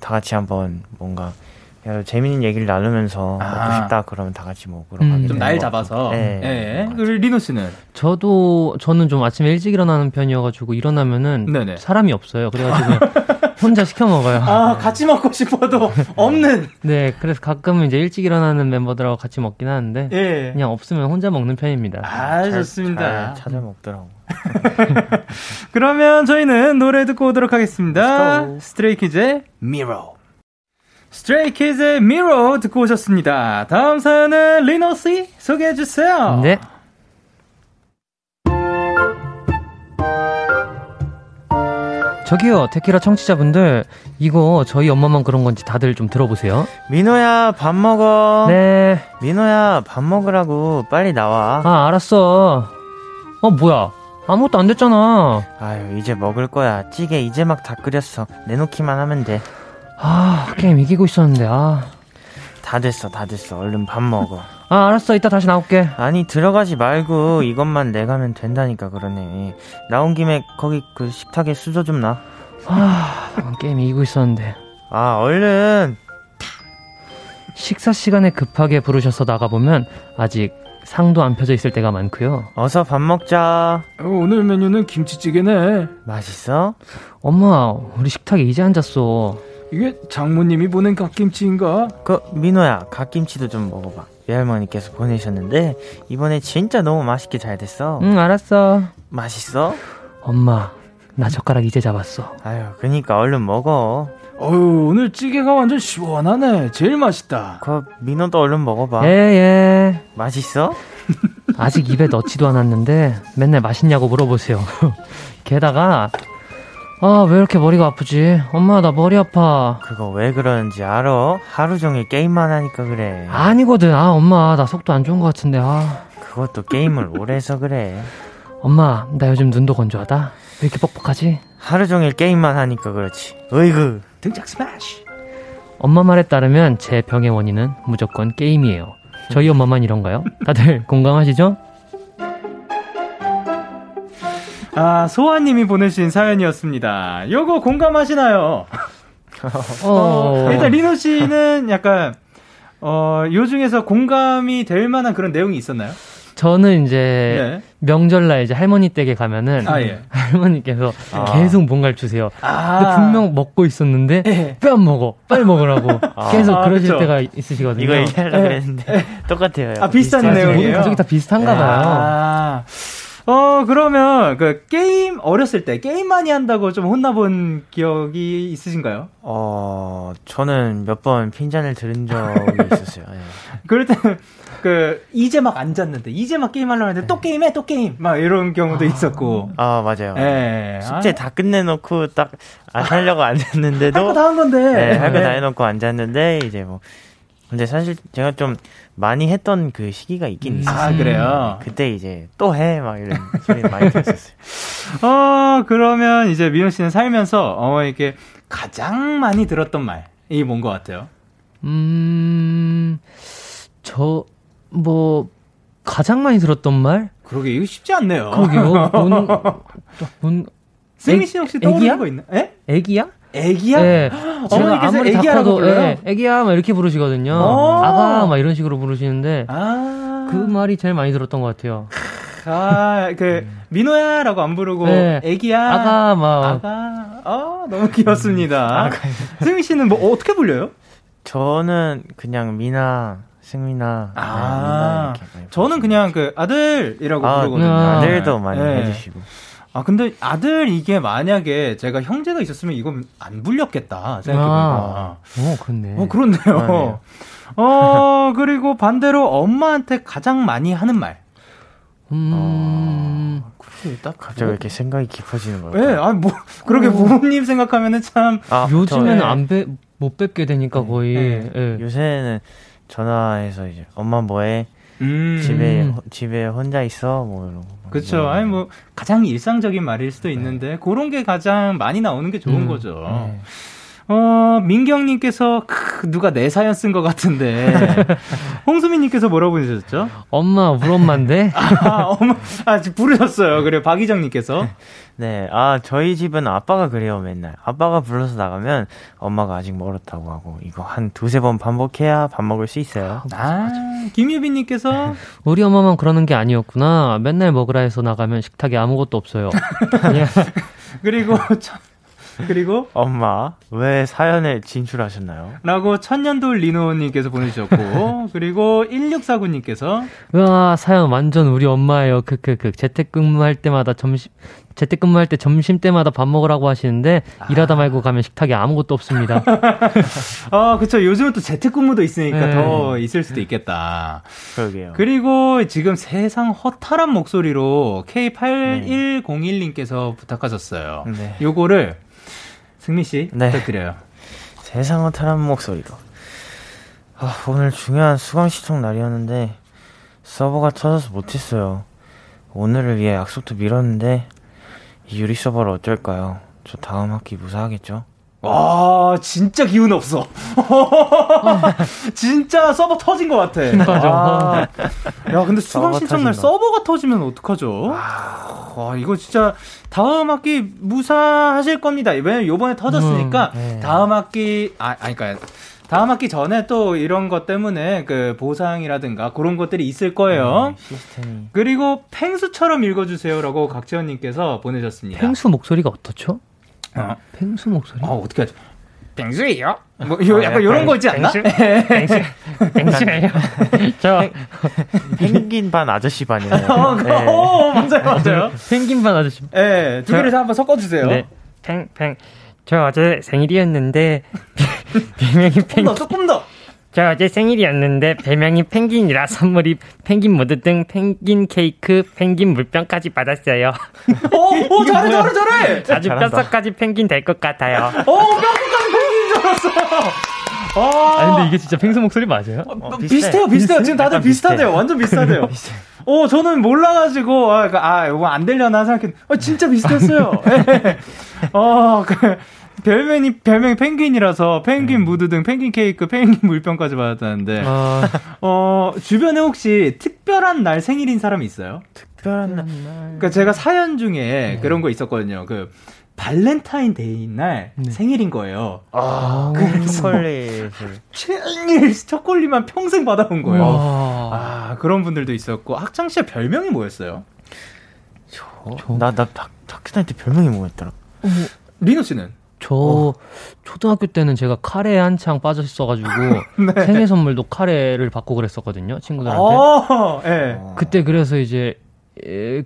다 같이 한번 뭔가 재밌는 얘기를 나누면서 아. 먹고 싶다 그러면 다 같이 먹으러 음. 가게 좀날 잡아서. 네. 네. 그리고 리노 씨는 저도 저는 좀 아침에 일찍 일어나는 편이어가지고 일어나면은 네네. 사람이 없어요. 그래가지고 혼자 시켜 먹어요. 아, 같이 먹고 싶어도 없는. 네, 그래서 가끔은 이제 일찍 일어나는 멤버들하고 같이 먹긴 하는데 예. 그냥 없으면 혼자 먹는 편입니다. 아, 잘, 좋습니다. 잘 찾아 먹더라고. 그러면 저희는 노래 듣고 오도록 하겠습니다. 스트레이키즈의 미러. 스트레이키즈의 Mirror 듣고 오셨습니다. 다음 사연은 리노 씨 소개해 주세요. 네. 저기요, 테키라 청취자분들, 이거 저희 엄마만 그런 건지 다들 좀 들어보세요. 민호야, 밥 먹어. 네. 민호야, 밥 먹으라고. 빨리 나와. 아, 알았어. 어, 뭐야. 아무것도 안 됐잖아. 아유, 이제 먹을 거야. 찌개 이제 막 다 끓였어. 내놓기만 하면 돼. 아, 게임 이기고 있었는데, 아. 다 됐어, 다 됐어. 얼른 밥 먹어. 아, 알았어. 이따 다시 나올게. 아니, 들어가지 말고 이것만 내가면 된다니까 그러네. 나온 김에 거기 그 식탁에 수저 좀 놔. 아, 게임 이기고 있었는데. 아, 얼른. 식사 시간에 급하게 부르셔서 나가보면 아직 상도 안 펴져 있을 때가 많고요. 어서 밥 먹자. 어, 오늘 메뉴는 김치찌개네. 맛있어? 엄마, 우리 식탁에 이제 앉았어. 이게 장모님이 보낸 갓김치인가? 그 민호야, 갓김치도 좀 먹어봐. 외할머니께서 보내셨는데 이번에 진짜 너무 맛있게 잘 됐어. 응, 알았어. 맛있어? 엄마, 나 젓가락 이제 잡았어. 아유, 그니까 얼른 먹어. 어유 오늘 찌개가 완전 시원하네. 제일 맛있다. 그 민호도 얼른 먹어봐. 예, 예. 맛있어? 아직 입에 넣지도 않았는데 맨날 맛있냐고 물어보세요. 게다가 아, 왜 이렇게 머리가 아프지? 엄마, 나 머리 아파. 그거 왜 그러는지 알아? 하루 종일 게임만 하니까 그래. 아니거든. 아, 엄마, 나 속도 안 좋은 것 같은데, 아. 그것도 게임을 오래 해서 그래. 엄마, 나 요즘 눈도 건조하다. 왜 이렇게 뻑뻑하지? 하루 종일 게임만 하니까 그렇지. 어이구. 등짝 스매시. 엄마 말에 따르면 제 병의 원인은 무조건 게임이에요. 저희 엄마만 이런가요? 다들 공감하시죠? 아, 소아님이 보내신 사연이었습니다. 요거 공감하시나요? 어, 일단 리노 씨는 약간 어, 요 중에서 공감이 될 만한 그런 내용이 있었나요? 저는 이제 네. 명절날 이제 할머니 댁에 가면은 아, 예. 할머니께서 아. 계속 뭔가를 주세요. 아. 근데 분명 먹고 있었는데 예. 왜안 먹어? 빨리 먹으라고 아. 계속 아, 그러실 그쵸. 때가 있으시거든요. 이거 얘기하려고 예. 그랬는데 똑같아요. 아 비슷한 내용이에요. 가족이 다 비슷한가 봐요. 아. 어, 그러면, 그, 게임, 어렸을 때, 게임 많이 한다고 좀 혼나본 기억이 있으신가요? 어, 저는 몇 번 핀잔을 들은 적이 있었어요. 네. 그럴 때, 그, 이제 막 앉았는데, 이제 막 게임 하려고 했는데, 네. 또 게임해, 또 게임! 막 이런 경우도 아, 있었고. 아, 맞아요. 네. 숙제 아. 다 끝내 놓고 딱, 안 하려고 앉았는데도. 할 거 다 한 건데. 네, 할거 다 해 놓고 앉았는데, 이제 뭐, 근데 사실 제가 좀 많이 했던 그 시기가 있긴 음. 있었어요. 아, 그래요? 그때 이제 또 해! 막 이런 소리 많이 들었어요. 어, 그러면 이제 미호 씨는 살면서, 어, 이렇게 가장 많이 들었던 말이 뭔 것 같아요? 음, 저, 뭐, 가장 많이 들었던 말? 그러게, 이거 쉽지 않네요. 그러게요. 뭔, 뭔, 세미 씨 혹시 떠오르는 거 있나? 에? 애기야? 애기야? 네. 어머니께서 아무리 애기야라고 네, 애기야 막 이렇게 부르시거든요. 어. 아가 막 이런 식으로 부르시는데 아~ 그 말이 제일 많이 들었던 것 같아요. 자, 그, 음. 민호야라고 안 부르고, 네. 애기야. 아가, 막. 아가. 아, 너무 귀엽습니다. 음, 승민 씨는 뭐, 어떻게 불려요? 저는 그냥 미나, 승민아. 아, 네, 저는 그냥 그 아들이라고 아, 부르거든요. 아들도 많이 네. 해주시고. 아 근데 아들 이게 만약에 제가 형제가 있었으면 이건 안 불렸겠다 생각해보니까. 아, 어 그렇네. 어 그렇네요. 아, 어 그리고 반대로 엄마한테 가장 많이 하는 말. 음. 어, 딱 갑자기 이렇게 생각이 깊어지는 거예요. 네, 아뭐 그렇게 어. 부모님 생각하면은 참. 아, 요즘에는 저, 네. 안 배, 못 뵙게 되니까 거의. 네. 네. 요새는 전화해서 이제 엄마 뭐해? 음. 집에 집에 혼자 있어 뭐 이런 거. 그렇죠. 뭐. 아니 뭐 가장 일상적인 말일 수도 네. 있는데 네. 그런 게 가장 많이 나오는 게 좋은 음. 거죠. 네. 어, 민경님께서, 크, 누가 내 사연 쓴 것 같은데. 홍수민님께서 뭐라고 보내셨죠? 엄마, 우리 엄마인데? 아, 엄마, 아, 부르셨어요. 그래요. 박희정님께서. 네, 아, 저희 집은 아빠가 그래요, 맨날. 아빠가 불러서 나가면 엄마가 아직 멀었다고 하고, 이거 한 두세 번 반복해야 밥 먹을 수 있어요. 아, 김유빈님께서. 우리 엄마만 그러는 게 아니었구나. 맨날 먹으라 해서 나가면 식탁에 아무것도 없어요. 그리고, 그리고 엄마 왜 사연에 진출하셨나요? 라고 천년돌 리노님께서 보내주셨고 그리고 1649님께서 와 사연 완전 우리 엄마예요. 크크크 재택근무할 때마다 점심 재택근무할 때 점심 때마다 밥 먹으라고 하시는데 아. 일하다 말고 가면 식탁에 아무것도 없습니다. 아 그렇죠. 요즘은 또 재택근무도 있으니까 네. 더 있을 수도 있겠다. 그러게요. 그리고 지금 세상 허탈한 목소리로 K8101님께서 부탁하셨어요. 네. 요거를 승민 씨 네. 부탁드려요. 세상을 타는 목소리로. 아, 오늘 중요한 수강 시청 날이었는데 서버가 터져서 못했어요. 오늘을 위해 약속도 미뤘는데 이 유리 서버를 어쩔까요? 저 다음 학기 무사하겠죠? 와, 진짜 기운 없어. 진짜 서버 터진 것 같아. 아, 야, 근데 수강 신청 날 서버가 터지면 어떡하죠? 아. 와, 이거 진짜 다음 학기 무사하실 겁니다. 왜냐면 요번에 터졌으니까 음, 네. 다음 학기, 아, 아니, 그니까 다음 학기 전에 또 이런 것 때문에 그 보상이라든가 그런 것들이 있을 거예요. 네, 시스템이. 그리고 펭수처럼 읽어주세요라고 각지원님께서 보내셨습니다. 펭수 목소리가 어떻죠? 어. 펭수 목소리? 어, 어떻게 하죠? 펭수예요? 뭐, 요, 어, 약간 요런 거 있지 않나? 펭수? 펭수? 펭수예요. 저. 펭귄 반 아저씨 반이에요. 어, 네. 오, 맞아요, 맞아요. 펭귄 반 아저씨. 예, 네, 두 개를 저, 한번 섞어주세요. 네. 펭, 펭. 저 어제 생일이었는데, 별명이 펭귄. 조금 더, 조금 더. 저 어제 생일이었는데 별명이 펭귄이라 선물이 펭귄 모드 등 펭귄 케이크, 펭귄 물병까지 받았어요. 오, 오 잘해 잘해 잘해. 아주 뼛속까지 펭귄 될 것 같아요. 오, 뼛속까지 펭귄인 줄 알았어. 아, 아니, 근데 이게 진짜 펭수 목소리 맞아요? 어, 어, 비슷해요, 비슷해요. 지금 다들 비슷하대요. 완전 비슷하대요. 어, 저는 몰라가지고, 아, 아, 이거 안 되려나 생각했는데, 어, 진짜 비슷했어요. 네. 어, 그, 별명이 별명이 펭귄이라서 펭귄 음. 무드 등 펭귄 케이크, 펭귄 물병까지 받았다는데 아. 어 주변에 혹시 특별한 날 생일인 사람이 있어요? 특별한 날. 그러니까 제가 사연 중에 네. 그런 거 있었거든요. 그 발렌타인 데이인 날 네. 생일인 거예요. 아, 초콜릿. 생일 초콜릿만 평생 받아온 거예요. 아, 그런 분들도 있었고. 학창 시절 별명이 뭐였어요? 저, 저... 나, 나 학교 다닐 때 별명이 뭐였더라? 어, 리노 씨는? 저 어. 초등학교 때는 제가 카레에 한창 빠졌어가지고 네. 생일 선물도 카레를 받고 그랬었거든요 친구들한테. 어, 네. 그때 그래서 이제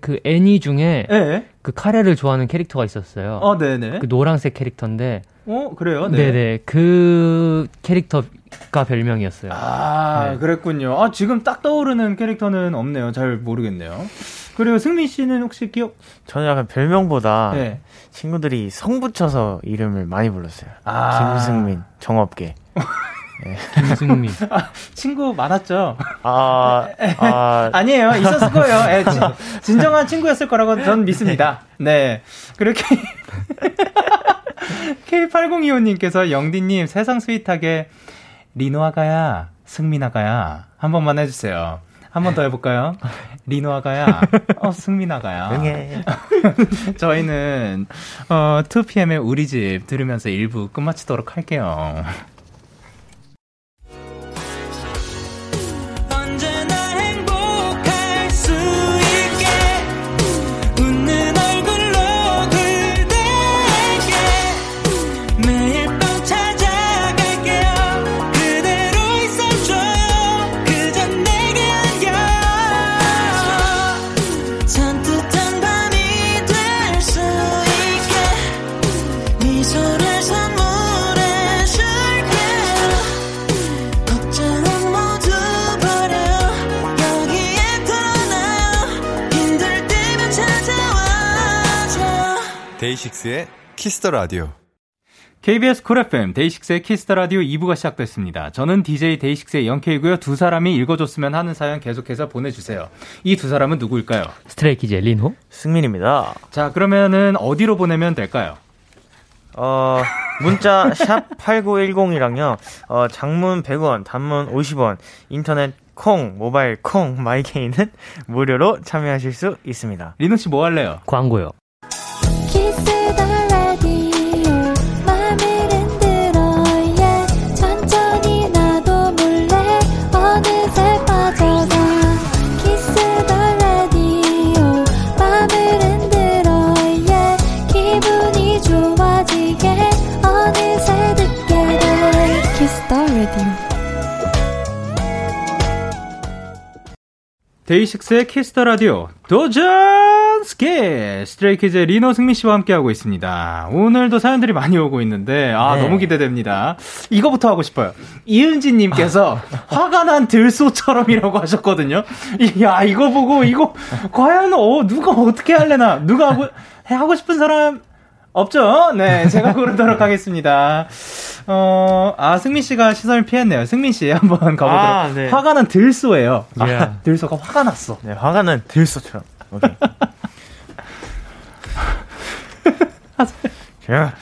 그 애니 중에 네. 그 카레를 좋아하는 캐릭터가 있었어요. 어, 네네. 그 노란색 캐릭터인데. 어, 그래요? 네. 네네. 그 캐릭터가 별명이었어요. 아, 네. 그랬군요. 아, 지금 딱 떠오르는 캐릭터는 없네요. 잘 모르겠네요. 그리고 승민 씨는 혹시 기억? 저는 약간 별명보다 네. 친구들이 성 붙여서 이름을 많이 불렀어요. 아. 김승민, 정업계. 네. 김승민. 아, 친구 많았죠? 아, 아. 아니에요. 있었을 거예요. 네, 진, 진정한 친구였을 거라고 저는 믿습니다. 네. 그렇게. K8025님께서 영디님 세상 스윗하게 리노아가야, 승민아가야, 한 번만 해주세요. 한 번 더 해볼까요? 리노아가야, 어, 승민아가야. 응해. 저희는, 어, 2PM의 우리 집 들으면서 1부 끝마치도록 할게요. 데이식스의 키스 더 라디오. KBS 쿨 FM 데이식스의 키스 더 라디오 2부가 시작됐습니다. 저는 DJ 데이식스의 영케이고요. 두 사람이 읽어줬으면 하는 사연 계속해서 보내주세요. 이 두 사람은 누구일까요? 스트레이키즈의 리노, 승민입니다. 자, 그러면은 어디로 보내면 될까요? 어, 문자 샵 8910이랑요. 어, 장문 100원, 단문 50원, 인터넷 콩, 모바일 콩, 마이케이는 무료로 참여하실 수 있습니다. 리노 씨 뭐 할래요? 광고요. 데이식스의 키스 더 라디오 도전 스키즈 스트레이키즈의 리노 승민 씨와 함께하고 있습니다. 오늘도 사연들이 많이 오고 있는데 아 네. 너무 기대됩니다. 이거부터 하고 싶어요. 이은지 님께서 화가 난 들소처럼이라고 하셨거든요. 야 이거 보고 이거 과연 어 누가 어떻게 할래나 누가 하고 하고 싶은 사람 없죠? 네, 제가 고르도록 하겠습니다. 어, 아, 승민 씨가 시선을 피했네요. 승민 씨 한번 가보도록. 아, 네. 화가 난 들소예요. Yeah. 아, 들소가 화가 났어. 네, 화가 난 들소처럼. 오케이. 제가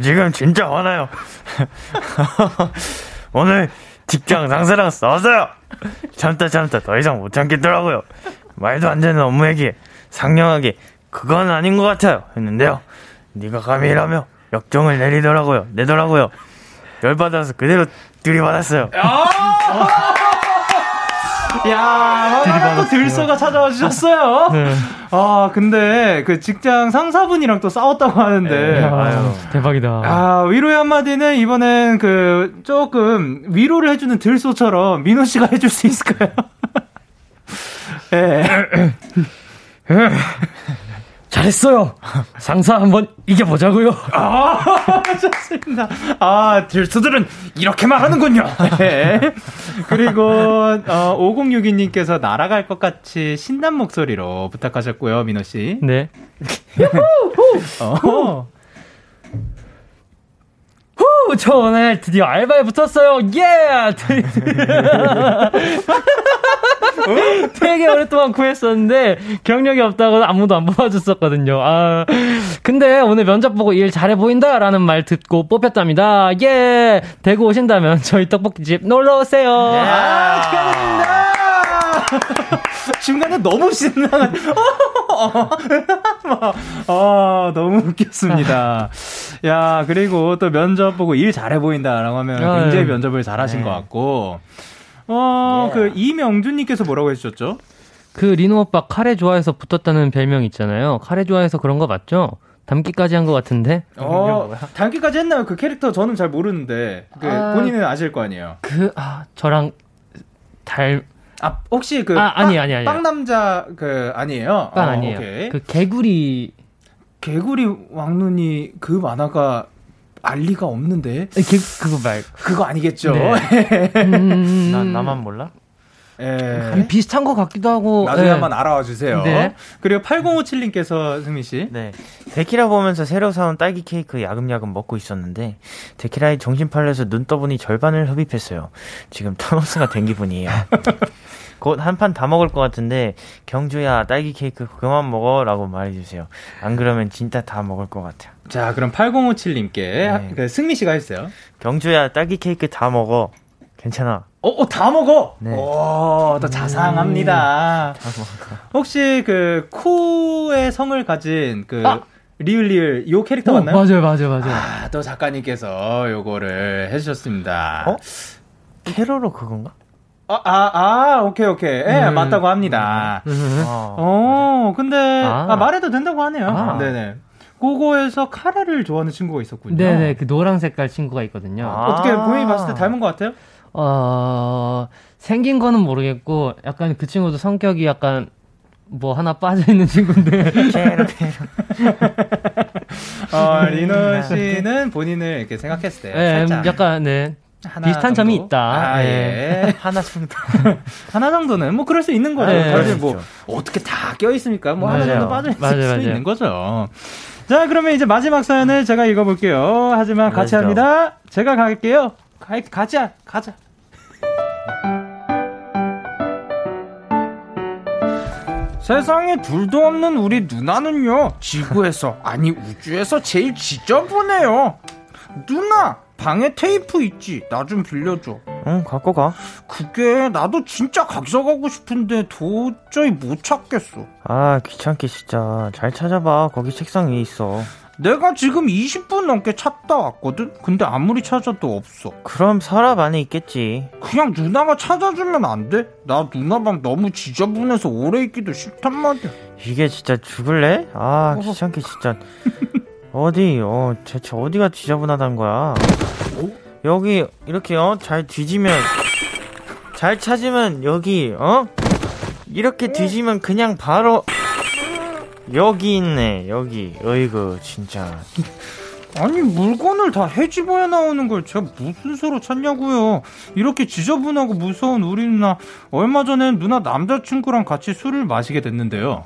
지금 진짜 화나요. 오늘 직장 상사랑 싸웠어요. 참다 참다 더 이상 못 참겠더라고요. 말도 안 되는 업무 얘기 상냥하게 그건 아닌 것 같아요 했는데요. 네가 감히 이라며 역정을 내리더라고요. 내더라고요. 열받아서 그대로 들이받았어요. 야, 또 들소가 찾아와 주셨어요. 네. 아, 근데 그 직장 상사분이랑 또 싸웠다고 하는데. 네. 아유, 대박이다. 아, 위로의 한마디는 이번엔 그 조금 위로를 해주는 들소처럼 민호 씨가 해줄 수 있을까요? 예. 네. 잘했어요. 상사 한번 이겨보자고요. 아, 좋습니다. 아, 들수들은 이렇게만 하는군요. 네. 그리고 어, 5062님께서 날아갈 것 같이 신난 목소리로 부탁하셨고요, 민호 씨. 네. 어. 후! 저 오늘 드디어 알바에 붙었어요. 예! 되게 오랫동안 구했었는데 경력이 없다고 아무도 안 뽑아줬었거든요. 아 근데 오늘 면접 보고 일 잘해 보인다라는 말 듣고 뽑혔답니다. 예 대구 오신다면 저희 떡볶이집 놀러 오세요. 아 축하드립니다. 중간에 너무 신나는 아 너무 웃겼습니다. 야 그리고 또 면접 보고 일 잘해 보인다라고 하면 아, 굉장히 네. 면접을 잘하신 네. 것 같고 어, 그 이명준님께서 뭐라고 해주셨죠? 그 리노 오빠 카레 좋아해서 붙었다는 별명 있잖아요. 카레 좋아해서 그런 거 맞죠? 담기까지 한 것 같은데. 어, 담기까지 했나요? 그 캐릭터 저는 잘 모르는데 그 아, 본인은 아실 거 아니에요. 그 아, 저랑 달. 아 혹시 그 아, 아니 아니 아니. 빵 남자 그 아니에요? 빵 어, 아니에요. 오케이. 그 개구리 개구리 왕눈이 그 만화가 알 리가 없는데. 그, 그거 말. 그거 아니겠죠. 네. 음... 나, 나만 몰라? 예. 비슷한 것 같기도 하고. 나중에 예. 한번 알아와 주세요. 네. 그리고 8057님께서 승민 씨. 네. 데키라 보면서 새로 사온 딸기 케이크 야금야금 먹고 있었는데 데키라의 정신 팔려서 눈 떠보니 절반을 흡입했어요. 지금 타노스가 된 기분이에요. 곧 한 판 다 먹을 것 같은데 경주야 딸기 케이크 그만 먹어라고 말해주세요. 안 그러면 진짜 다 먹을 것 같아요. 자 그럼 8057님께 네. 그 승민 씨가 했어요. 경주야 딸기 케이크 다 먹어. 괜찮아. 어, 어, 다 먹어? 네. 오, 또 자상합니다. 음, 혹시 그, 쿠의 성을 가진 그, 아! 리을리을 요 캐릭터 어, 맞나요? 맞아요, 맞아요, 맞아요. 아, 또 작가님께서 요거를 해주셨습니다. 어? 캐로로 그건가? 아, 아, 아, 오케이, 오케이. 예, 네, 음. 맞다고 합니다. 음. 어, 어 근데, 아. 아. 말해도 된다고 하네요. 아. 네네. 그거에서 카레를 좋아하는 친구가 있었군요. 네네, 그 노란 색깔 친구가 있거든요. 아. 어떻게 본인이 봤을 때 닮은 것 같아요? 어, 생긴 거는 모르겠고, 약간 그 친구도 성격이 약간 뭐 하나 빠져 있는 친구인데. 어, 리노 씨는 본인을 이렇게 생각했을 때. 네, 살짝. 약간, 네. 비슷한 정도? 점이 있다. 아, 예. 예. 하나 정도. 하나 정도는 뭐 그럴 수 있는 거죠. 네, 사실 뭐 그렇죠. 어떻게 다 껴 있습니까? 뭐 맞아요. 하나 정도 빠져 있을 맞아요, 수 맞아요. 있는 거죠. 자, 그러면 이제 마지막 사연을 제가 읽어볼게요. 하지만 같이. 합니다. 제가 갈게요. 가, 가자, 가자. 세상에 둘도 없는 우리 누나는요, 지구에서, 아니 우주에서 제일 지저분해요. 누나, 방에 테이프 있지? 나 좀 빌려줘. 응, 갖고 가. 그게 나도 진짜 각서가고 싶은데 도저히 못 찾겠어. 아, 귀찮게 진짜. 잘 찾아봐. 거기 책상 위에 있어. 내가 지금 20분 넘게 찾다 왔거든? 근데 아무리 찾아도 없어. 그럼 서랍 안에 있겠지. 그냥 누나가 찾아주면 안 돼? 나 누나 방 너무 지저분해서 오래 있기도 싫단 말이야. 이게 진짜 죽을래? 아, 어. 귀찮게 진짜. 어디, 어, 대체 어디가 지저분하단 거야? 어? 여기, 이렇게, 어, 잘 뒤지면, 잘 찾으면, 여기, 어? 이렇게 뒤지면 그냥 바로, 여기 있네, 여기. 어이구, 진짜. 아니 물건을 다 헤집어야 나오는 걸 제가 무슨 수로 찾냐고요. 이렇게 지저분하고 무서운 우리 누나 얼마 전에 누나 남자친구랑 같이 술을 마시게 됐는데요.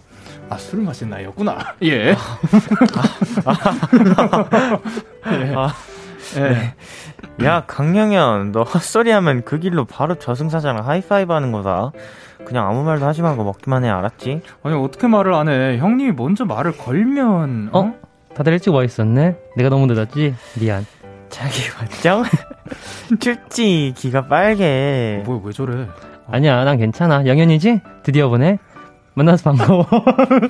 아 술을 마신 나이였구나. 예. 예. 아, 예. 야 강영현 너 헛소리하면 그 길로 바로 저승사자랑 하이파이브 하는 거다. 그냥 아무 말도 하지 말고 먹기만 해, 알았지? 아니, 어떻게 말을 안 해? 형님이 먼저 말을 걸면, 어? 어? 다들 일찍 와 있었네? 내가 너무 늦었지? 미안. 자기 맞죠? 춥지, 기가 빨개. 뭐야, 왜 저래? 아니야, 난 괜찮아. 영현이지? 드디어 보네? 만나서 반가워.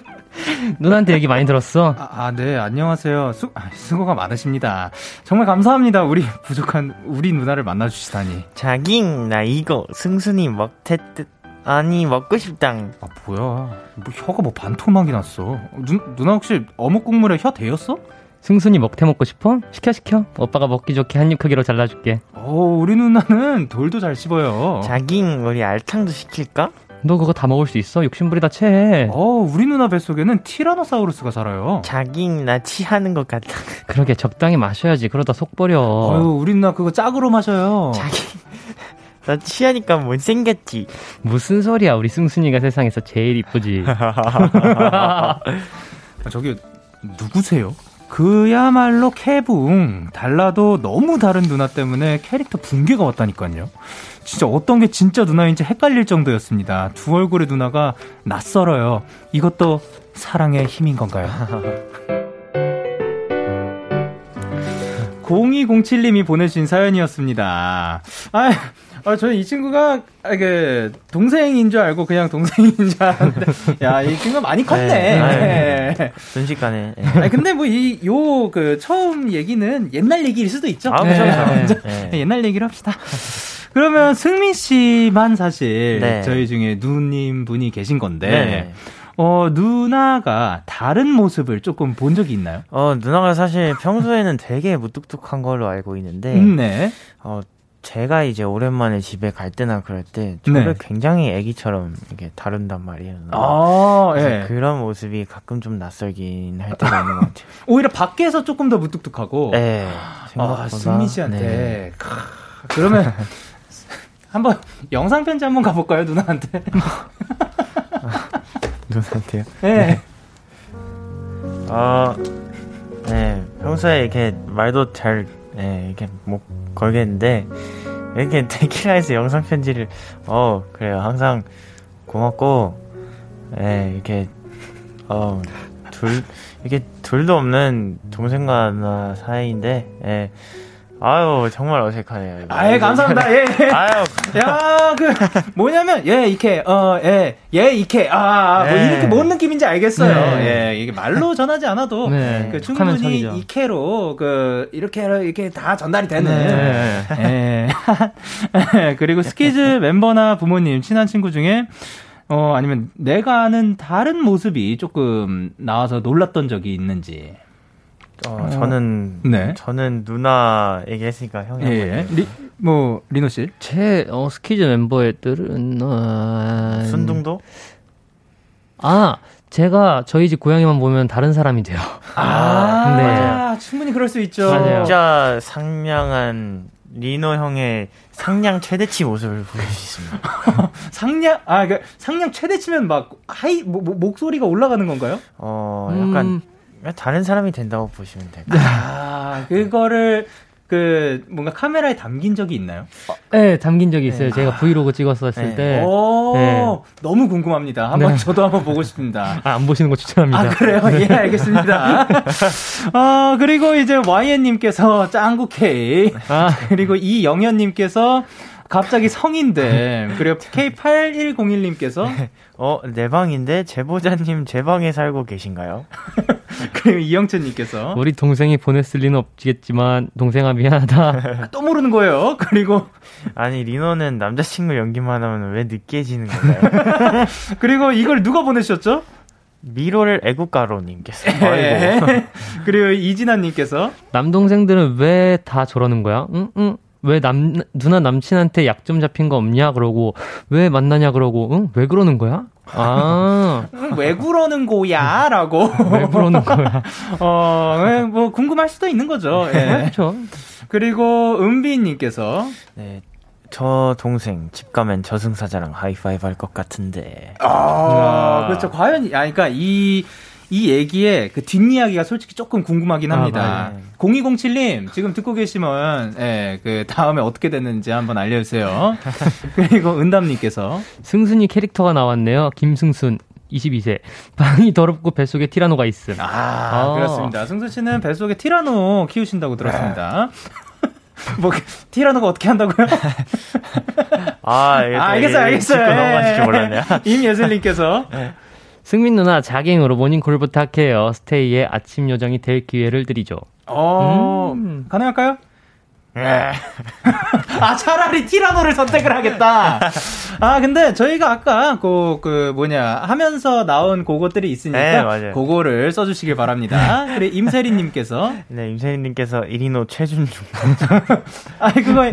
누나한테 얘기 많이 들었어. 아, 아 네, 안녕하세요. 수, 아, 수고가 많으십니다. 정말 감사합니다. 우리 부족한, 우리 누나를 만나주시다니. 자깅, 나 이거 승순이 먹텟듯 아니 먹고 싶당. 아 뭐야? 뭐 혀가 뭐 반토막이 났어. 누, 누나 혹시 어묵 국물에 혀 대였어? 승순이 먹태 먹고 싶어? 시켜 시켜. 오빠가 먹기 좋게 한 입 크기로 잘라줄게. 어 우리 누나는 돌도 잘 씹어요. 자긴 우리 알탕도 시킬까? 너 그거 다 먹을 수 있어? 욕심부리다 채. 어, 우리 누나 뱃속에는 티라노사우루스가 살아요. 자긴 나 치하는 것 같다. 그러게 적당히 마셔야지. 그러다 속 버려. 아유, 우리 누나 그거 짝으로 마셔요. 자긴 나 취하니까 못생겼지. 무슨 소리야. 우리 승순이가 세상에서 제일 이쁘지. 아, 저기, 누구세요? 그야말로 캐붕. 달라도 너무 다른 누나 때문에 캐릭터 붕괴가 왔다니까요. 진짜 어떤 게 진짜 누나인지 헷갈릴 정도였습니다. 두 얼굴의 누나가 낯설어요. 이것도 사랑의 힘인 건가요? 0207님이 보내주신 사연이었습니다. 아, 아, 저는 이 친구가, 아, 그, 동생인 줄 알고 그냥 동생인 줄 알았는데, 야, 이 친구가 많이 컸네. 네, 네. 순식간에. 네. 아, 근데 뭐, 이, 요, 그, 처음 얘기는 옛날 얘기일 수도 있죠. 아, 그렇죠. 네. 옛날 얘기를 합시다. 그러면 승민 씨만 사실 네. 저희 중에 누님 분이 계신 건데, 네. 어, 누나가 다른 모습을 조금 본 적이 있나요? 어, 누나가 사실 평소에는 되게 무뚝뚝한 걸로 알고 있는데, 음, 네. 어, 제가 이제 오랜만에 집에 갈 때나 그럴 때 저를 네. 굉장히 애기처럼 이렇게 다룬단 말이에요. 아, 예. 그런 모습이 가끔 좀 낯설긴 할 때가 있는 것 같아요. 오히려 밖에서 조금 더 무뚝뚝하고. 네. 생각보다. 아, 승민 씨한테. 네. 그러면 한번 영상 편지 한번 가볼까요, 누나한테? 누나한테요? 네. 네. 어, 네. 평소에 이렇게 말도 잘, 네, 이렇게 못 걸겠는데, 이렇게 데키라에서 영상 편지를, 어, 그래요. 항상 고맙고, 네, 이렇게, 어, 둘, 이게 둘도 없는 동생과 나 사이인데, 예. 네, 아유 정말 어색하네요. 아예 감사합니다. 예. 예. 아유 야그 뭐냐면 예 이케 어예예 이케 아뭐 네. 이렇게 뭔 느낌인지 알겠어요. 네. 예 이게 말로 전하지 않아도 네. 그 충분히 이케로 그 이렇게 이렇게 다 전달이 되는. 네. 예. 그리고 스키즈 멤버나 부모님 친한 친구 중에 어 아니면 내가 아는 다른 모습이 조금 나와서 놀랐던 적이 있는지. 어, 저는 네. 저는 누나 얘기했으니까 형이 예, 예. 리, 뭐 리노 씨? 제 어, 스키즈 멤버들은 어, 순둥도? 아 제가 저희 집 고양이만 보면 다른 사람이 돼요. 아, 네. 아, 충분히 그럴 수 있죠. 맞아요. 진짜 상냥한 리노 형의 상냥 최대치 모습을 있습니다. 상냥 아그 상냥 최대치면 막 hi 뭐, 뭐, 목소리가 올라가는 건가요? 어 약간 음. 다른 사람이 된다고 보시면 돼요. 아, 그거를 그 뭔가 카메라에 담긴 적이 있나요? 어, 네, 담긴 적이 있어요. 네. 제가 브이로그 찍었었을 네. 때. 오, 네. 너무 궁금합니다. 한번 네. 저도 한번 보고 싶습니다. 아, 안 보시는 거 추천합니다. 아, 그래요? 예, 알겠습니다. 어, 그리고 이제 YN님께서 짱구 K. 아. 그리고 이영현님께서 갑자기 성인데 그리고 K8101님께서 어, 내 방인데 제보자님 제 방에 살고 계신가요? 그리고 이영채님께서 우리 동생이 보냈을 리는 없겠지만 동생아 미안하다. 또 모르는 거예요. 그리고 아니 리노는 남자친구 연기만 하면 왜 느끼해지는 건가요? 그리고 이걸 누가 보내셨죠? 미로를 애국가로님께서. 그리고 이진아님께서 남동생들은 왜 다 저러는 거야? 응, 응. 왜 남, 누나 남친한테 약점 잡힌 거 없냐? 그러고, 왜 만나냐? 그러고, 응? 왜 그러는 거야? 아. 왜 그러는 거야? 라고. 왜 그러는 거야? 어, 뭐, 궁금할 수도 있는 거죠. 예. 그렇죠. 그리고, 은비님께서. 네. 저 동생 집 가면 저승사자랑 하이파이브 할 것 같은데. 아, 아, 그렇죠. 과연, 아, 그러니까 이, 이 얘기의 그 뒷이야기가 솔직히 조금 궁금하긴 합니다. 아, 0207님, 지금 듣고 계시면, 예, 그 다음에 어떻게 됐는지 한번 알려주세요. 그리고 은담님께서. 승순이 캐릭터가 나왔네요. 김승순. 22세. 방이 더럽고 뱃속에 티라노가 있음. 아, 아. 그렇습니다. 승순 씨는 뱃속에 티라노 키우신다고 들었습니다. 뭐 티라노가 어떻게 한다고요? 아, 아 알겠어요, 알겠어요. 넘어가실 몰랐네요. 임예슬님께서 네. 승민 누나 자갱으로 모닝콜 부탁해요. 스테이의 아침 요정이 될 기회를 드리죠. 어, 음. 가능할까요? 네. 아, 차라리 티라노를 선택을 하겠다. 아, 근데 저희가 아까 그, 그 뭐냐, 하면서 나온 그것들이 있으니까. 네, 그거를 써주시길 바랍니다. 그래, 임세리님께서. 네, 임세리님께서 1인호 최준중. 아, 그거,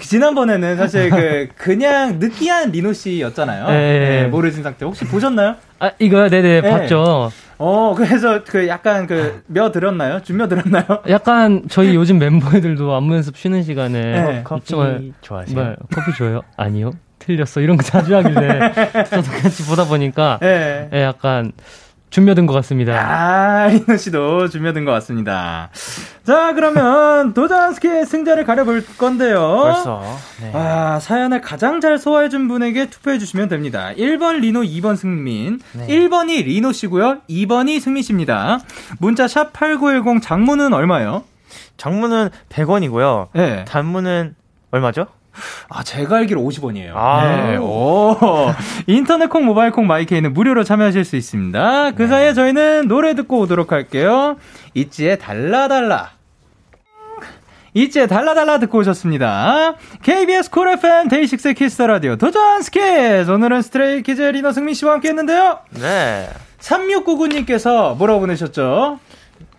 지난번에는 사실 그, 그냥 느끼한 리노 씨였잖아요. 네. 네, 모르신 상태. 혹시 보셨나요? 아, 이거요? 네네, 네. 봤죠. 어, 그래서 그 약간 그 며 들었나요? 준며 들었나요? 약간 저희 요즘 멤버들도 안무 연습 쉬는 시간에 네. 커피 정말, 좋아하세요? 뭐, 커피 좋아요? 아니요. 틀렸어. 이런 거 자주 하길래 저도 같이 보다 보니까 네. 네, 약간 준며든 것 같습니다. 아, 리노 씨도 준며든 것 같습니다. 자, 그러면 도전 스키의 승자를 가려볼 건데요. 벌써. 네. 아, 사연을 가장 잘 소화해준 분에게 투표해주시면 됩니다. 1번 리노, 2번 승민. 네. 1번이 리노 씨고요. 2번이 승민 씨입니다. 문자 샵 8910 장문은 얼마요? 장문은 100원이고요. 네. 단문은 얼마죠? 아, 제가 알기로 50원이에요. 아. 네. 오. 인터넷 콩, 모바일 콩, 마이케이는 무료로 참여하실 수 있습니다. 그 네. 사이에 저희는 노래 듣고 오도록 할게요. 있지의 달라달라. 있지의 달라달라 듣고 오셨습니다. KBS 쿨 FM 데이식스 키스 더 라디오 도전 스키즈. 오늘은 스트레이 키즈 리노 승민 씨와 함께 했는데요. 네. 3699님께서 뭐라고 보내셨죠?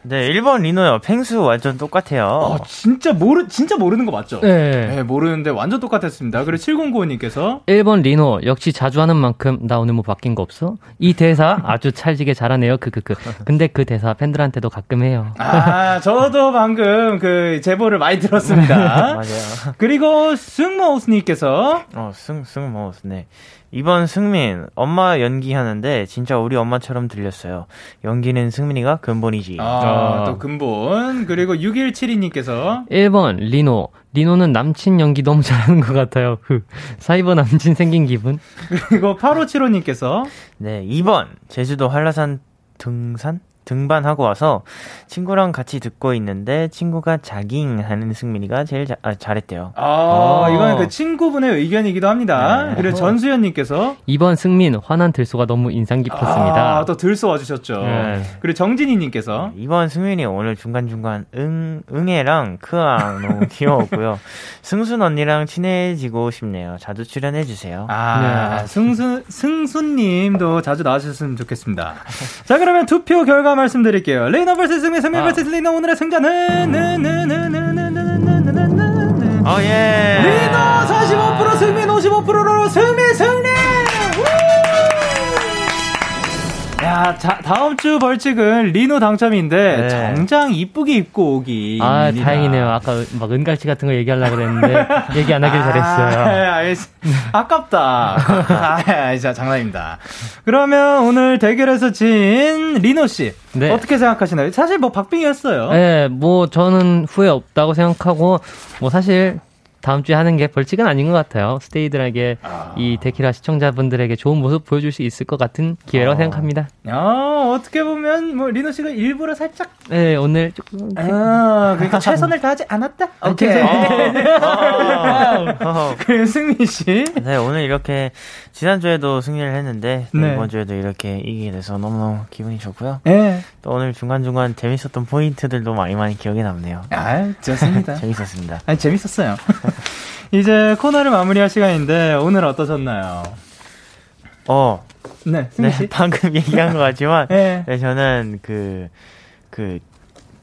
네, 1번 리노요. 펭수 완전 똑같아요. 아, 진짜 모르, 진짜 모르는 거 맞죠? 네. 네 모르는데 완전 똑같았습니다. 그리고 7095님께서 1번 리노. 역시 자주 하는 만큼 나 오늘 뭐 바뀐 거 없어? 이 대사 아주 찰지게 잘하네요. 크크크. 근데 그 대사 팬들한테도 가끔 해요. 아, 저도 방금 그 제보를 많이 들었습니다. 맞아요. 그리고 승모우스님께서 어, 승, 승모우스, 네. 이번 승민 엄마 연기하는데 진짜 우리 엄마처럼 들렸어요. 연기는 승민이가 근본이지. 아, 아. 또 근본. 그리고 6172님께서 1번 리노. 리노는 남친 연기 너무 잘하는 것 같아요. 그 사이버 남친 생긴 기분. 그리고 8575님께서 네, 2번 제주도 한라산 등산 등반하고 와서 친구랑 같이 듣고 있는데 친구가 자깅 하는 승민이가 제일 자, 아, 잘했대요. 아, 어. 이건 그 친구분의 의견이기도 합니다. 네. 그리고 전수연님께서 이번 승민 화난 들소가 너무 인상 깊었습니다. 아, 또 들소 와주셨죠. 네. 그리고 정진희님께서 네, 이번 승민이 오늘 중간중간 응, 응애랑 크앙 너무 귀여웠고요. 승순 언니랑 친해지고 싶네요. 자주 출연해주세요. 아, 네. 승순, 승순님도 자주 나와주셨으면 좋겠습니다. 자, 그러면 투표 결과 말씀드릴게요. 리노 vs 승민, 승민 vs 리노 오늘의 승자는 어 예. 리너 45% 승민 55%로 승민 승리. 야, 자, 자, 다음 주 벌칙은 리노 당첨인데 네. 정장 이쁘게 입고 오기. 아, 입니다. 다행이네요. 아까 막 은갈치 같은 거 얘기하려고 그랬는데 얘기 안 하길 아, 잘했어요. 아, 깝다 아, 자, 장난입니다. 그러면 오늘 대결에서 진 리노 씨 네. 어떻게 생각하시나요? 사실 뭐 박빙이었어요. 네, 뭐 저는 후회 없다고 생각하고 뭐 사실 다음 주에 하는 게 벌칙은 아닌 것 같아요. 스테이들에게 아. 이 데키라 시청자분들에게 좋은 모습 보여줄 수 있을 것 같은 기회라고 아. 생각합니다. 아, 어떻게 보면 뭐 리노 씨가 일부러 살짝 네, 오늘 조금 아, 그러니까 최선을 다하지 않았다. 오케이. 아. 그 승민 씨. 네, 오늘 이렇게 지난 주에도 승리를 했는데 네. 이번 주에도 이렇게 이기게 돼서 너무너무 기분이 좋고요. 네. 또 오늘 중간 중간 재밌었던 포인트들도 많이 많이 기억에 남네요. 아, 좋습니다. 재밌었습니다. 아니, 재밌었어요. 이제 코너를 마무리할 시간인데 오늘 어떠셨나요? 어. 네, 네 방금 얘기한 것 같지만 네. 네, 저는 그, 그,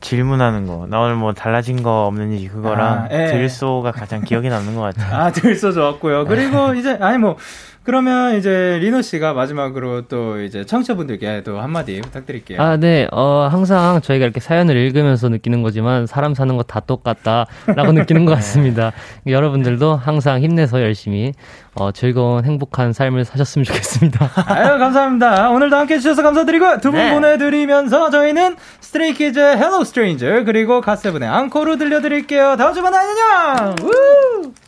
질문하는 거. 나 오늘 뭐 달라진 거 없는지 그거랑 아, 예. 들소가 가장 기억에 남는 것 같아요. 아, 들소 좋았고요. 그리고 이제, 아니 뭐, 그러면 이제 리노 씨가 마지막으로 또 이제 청취자분들께 또 한마디 부탁드릴게요. 아, 네. 어, 항상 저희가 이렇게 사연을 읽으면서 느끼는 거지만 사람 사는 거 다 똑같다라고 느끼는 것 같습니다. 여러분들도 항상 힘내서 열심히 어, 즐거운 행복한 삶을 사셨으면 좋겠습니다. 아유, 감사합니다. 오늘도 함께 해주셔서 감사드리고 두분 네. 보내드리면서 저희는 스트레이키즈의 Hello Stranger 그리고 갓세븐의 Encore 들려드릴게요. 다음 만나요. 안녕! 우!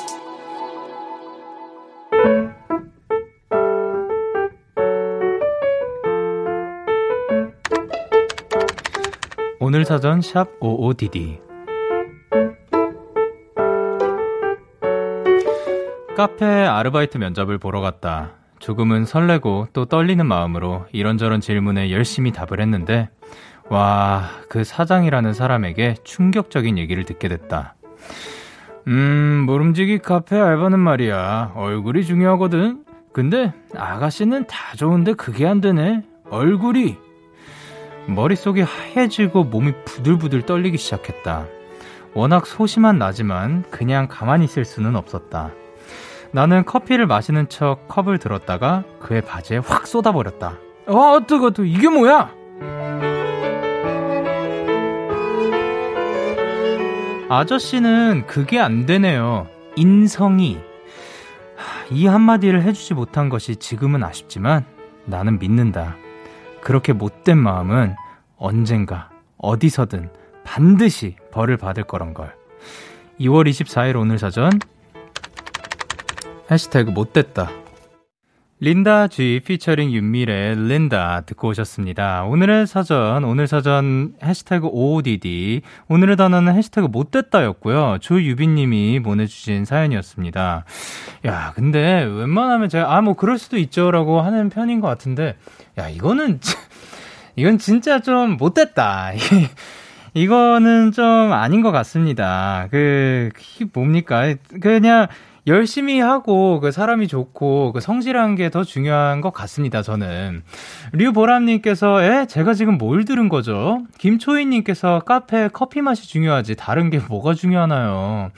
오늘 사전 샵 55DD 카페 아르바이트 면접을 보러 갔다. 조금은 설레고 또 떨리는 마음으로 이런저런 질문에 열심히 답을 했는데 와, 그 사장이라는 사람에게 충격적인 얘기를 듣게 됐다. 음, 모름지기 카페 알바는 말이야. 얼굴이 중요하거든. 근데 아가씨는 다 좋은데 그게 안 되네. 얼굴이 머릿속이 하얘지고 몸이 부들부들 떨리기 시작했다. 워낙 소심한 나지만 그냥 가만히 있을 수는 없었다. 나는 커피를 마시는 척 컵을 들었다가 그의 바지에 확 쏟아버렸다. 와, 어, 뜨거, 뜨 이게 뭐야? 아저씨는 그게 안 되네요. 인성이. 이 한마디를 해주지 못한 것이 지금은 아쉽지만 나는 믿는다. 그렇게 못된 마음은 언젠가 어디서든 반드시 벌을 받을 거란 걸. 2월 24일 오늘 사전 해시태그 못됐다. 린다 G 피처링 윤미래 린다 듣고 오셨습니다. 오늘의 사전, 오늘 사전 해시태그 OODD. 오늘의 단어는 해시태그 못됐다였고요. 조유빈님이 보내주신 사연이었습니다. 야, 근데 웬만하면 제가, 아, 뭐 그럴 수도 있죠 라고 하는 편인 것 같은데, 야, 이거는, 이건 진짜 좀 못됐다. 이거는 좀 아닌 것 같습니다. 그, 뭡니까? 그냥, 열심히 하고 그 사람이 좋고 그 성실한 게 더 중요한 것 같습니다. 저는 류보람님께서 에 제가 지금 뭘 들은 거죠? 김초희님께서 카페 커피 맛이 중요하지 다른 게 뭐가 중요하나요?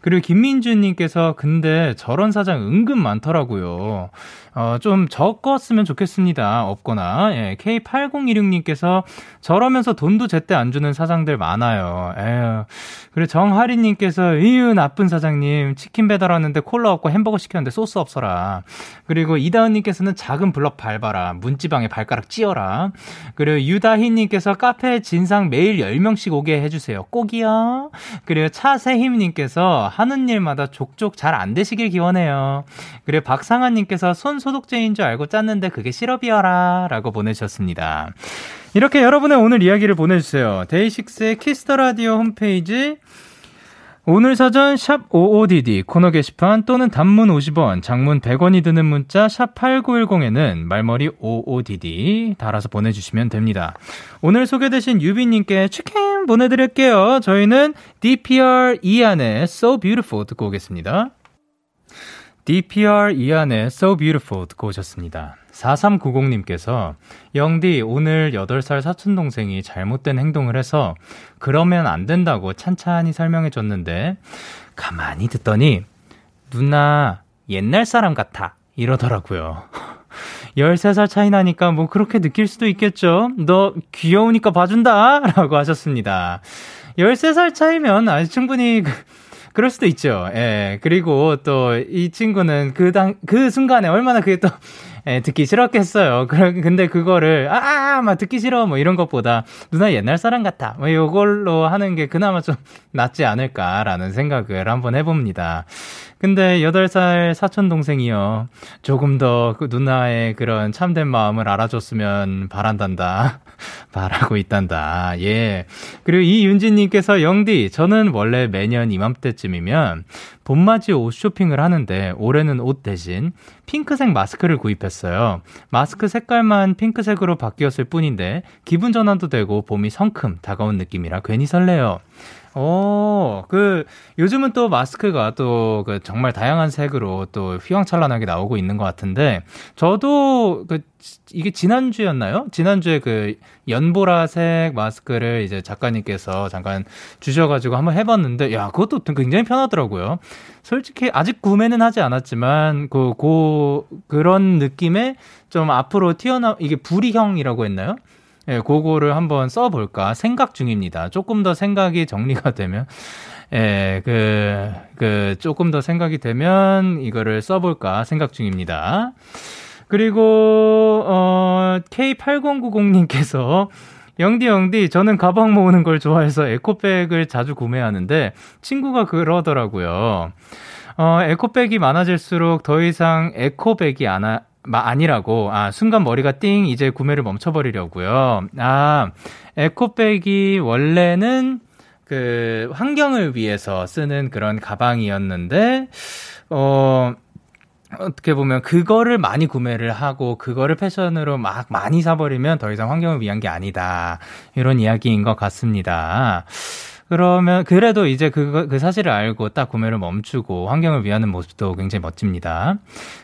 그리고 김민주님께서 근데 저런 사장 은근 많더라고요. 어, 좀 적었으면 좋겠습니다. 없거나. 예, K8016님께서 저러면서 돈도 제때 안 주는 사장들 많아요. 에휴. 그리고 정하리님께서 이유 나쁜 사장님 치킨 배달하는데 콜라 없고 햄버거 시켰는데 소스 없어라. 그리고 이다은님께서는 작은 블럭 밟아라. 문지방에 발가락 찧어라. 그리고 유다희님께서 카페 진상 매일 10명씩 오게 해주세요. 꼭이요. 그리고 차세힘님께서 하는 일마다 족족 잘 안 되시길 기원해요. 그리고 박상아님께서 손 소독제인 줄 알고 짰는데 그게 시럽이어라 라고 보내주셨습니다. 이렇게 여러분의 오늘 이야기를 보내주세요. 데이식스의 키스 더 라디오 홈페이지 오늘 사전 샵 55DD 코너 게시판 또는 단문 50원, 장문 100원이 드는 문자 샵 8910에는 말머리 55DD 달아서 보내주시면 됩니다. 오늘 소개되신 유비님께 치킨 보내드릴게요. 저희는 DPR 이안의 So Beautiful 듣고 오겠습니다. DPR 이안의 So Beautiful 듣고 오셨습니다. 4390님께서 영디 오늘 8살 사촌동생이 잘못된 행동을 해서 그러면 안 된다고 찬찬히 설명해 줬는데 가만히 듣더니 누나 옛날 사람 같아 이러더라고요. 13살 차이 나니까 뭐 그렇게 느낄 수도 있겠죠. 너 귀여우니까 봐준다 라고 하셨습니다. 13살 차이면 아주 충분히 그 그럴 수도 있죠. 예. 그리고 또 이 친구는 그 당, 그 순간에 얼마나 그게 또 예, 듣기 싫었겠어요. 근데 그거를, 아, 아, 막 듣기 싫어. 뭐 이런 것보다 누나 옛날 사람 같아. 뭐 이걸로 하는 게 그나마 좀 낫지 않을까라는 생각을 한번 해봅니다. 근데 8살 사촌 동생이요. 조금 더 그 누나의 그런 참된 마음을 알아줬으면 바란단다. 바라고 있단다. 예. 그리고 이윤지님께서 영디, 저는 원래 매년 이맘때쯤이면 봄맞이 옷 쇼핑을 하는데 올해는 옷 대신 핑크색 마스크를 구입했어요. 마스크 색깔만 핑크색으로 바뀌었을 뿐인데 기분 전환도 되고 봄이 성큼 다가온 느낌이라 괜히 설레요. 어, 그, 요즘은 또 마스크가 또, 그, 정말 다양한 색으로 또 휘황찬란하게 나오고 있는 것 같은데, 저도, 그, 이게 지난주였나요? 지난주에 그, 연보라색 마스크를 이제 작가님께서 잠깐 주셔가지고 한번 해봤는데, 야, 그것도 굉장히 편하더라고요. 솔직히 아직 구매는 하지 않았지만, 그, 고, 그런 느낌의 좀 앞으로 튀어나, 이게 부리형이라고 했나요? 예, 그거를 한번 써볼까 생각 중입니다. 조금 더 생각이 정리가 되면, 예, 그, 그, 조금 더 생각이 되면 이거를 써볼까 생각 중입니다. 그리고, 어, K8090님께서 영디 영디 저는 가방 모으는 걸 좋아해서 에코백을 자주 구매하는데 친구가 그러더라고요. 어, 에코백이 많아질수록 더 이상 에코백이 안, 하, 아니라고. 아, 순간 머리가 띵, 이제 구매를 멈춰버리려고요. 아, 에코백이 원래는 그 환경을 위해서 쓰는 그런 가방이었는데, 어, 어떻게 보면 그거를 많이 구매를 하고 그거를 패션으로 막 많이 사버리면 더 이상 환경을 위한 게 아니다. 이런 이야기인 것 같습니다. 그러면 그래도 이제 그, 그 사실을 알고 딱 구매를 멈추고 환경을 위하는 모습도 굉장히 멋집니다.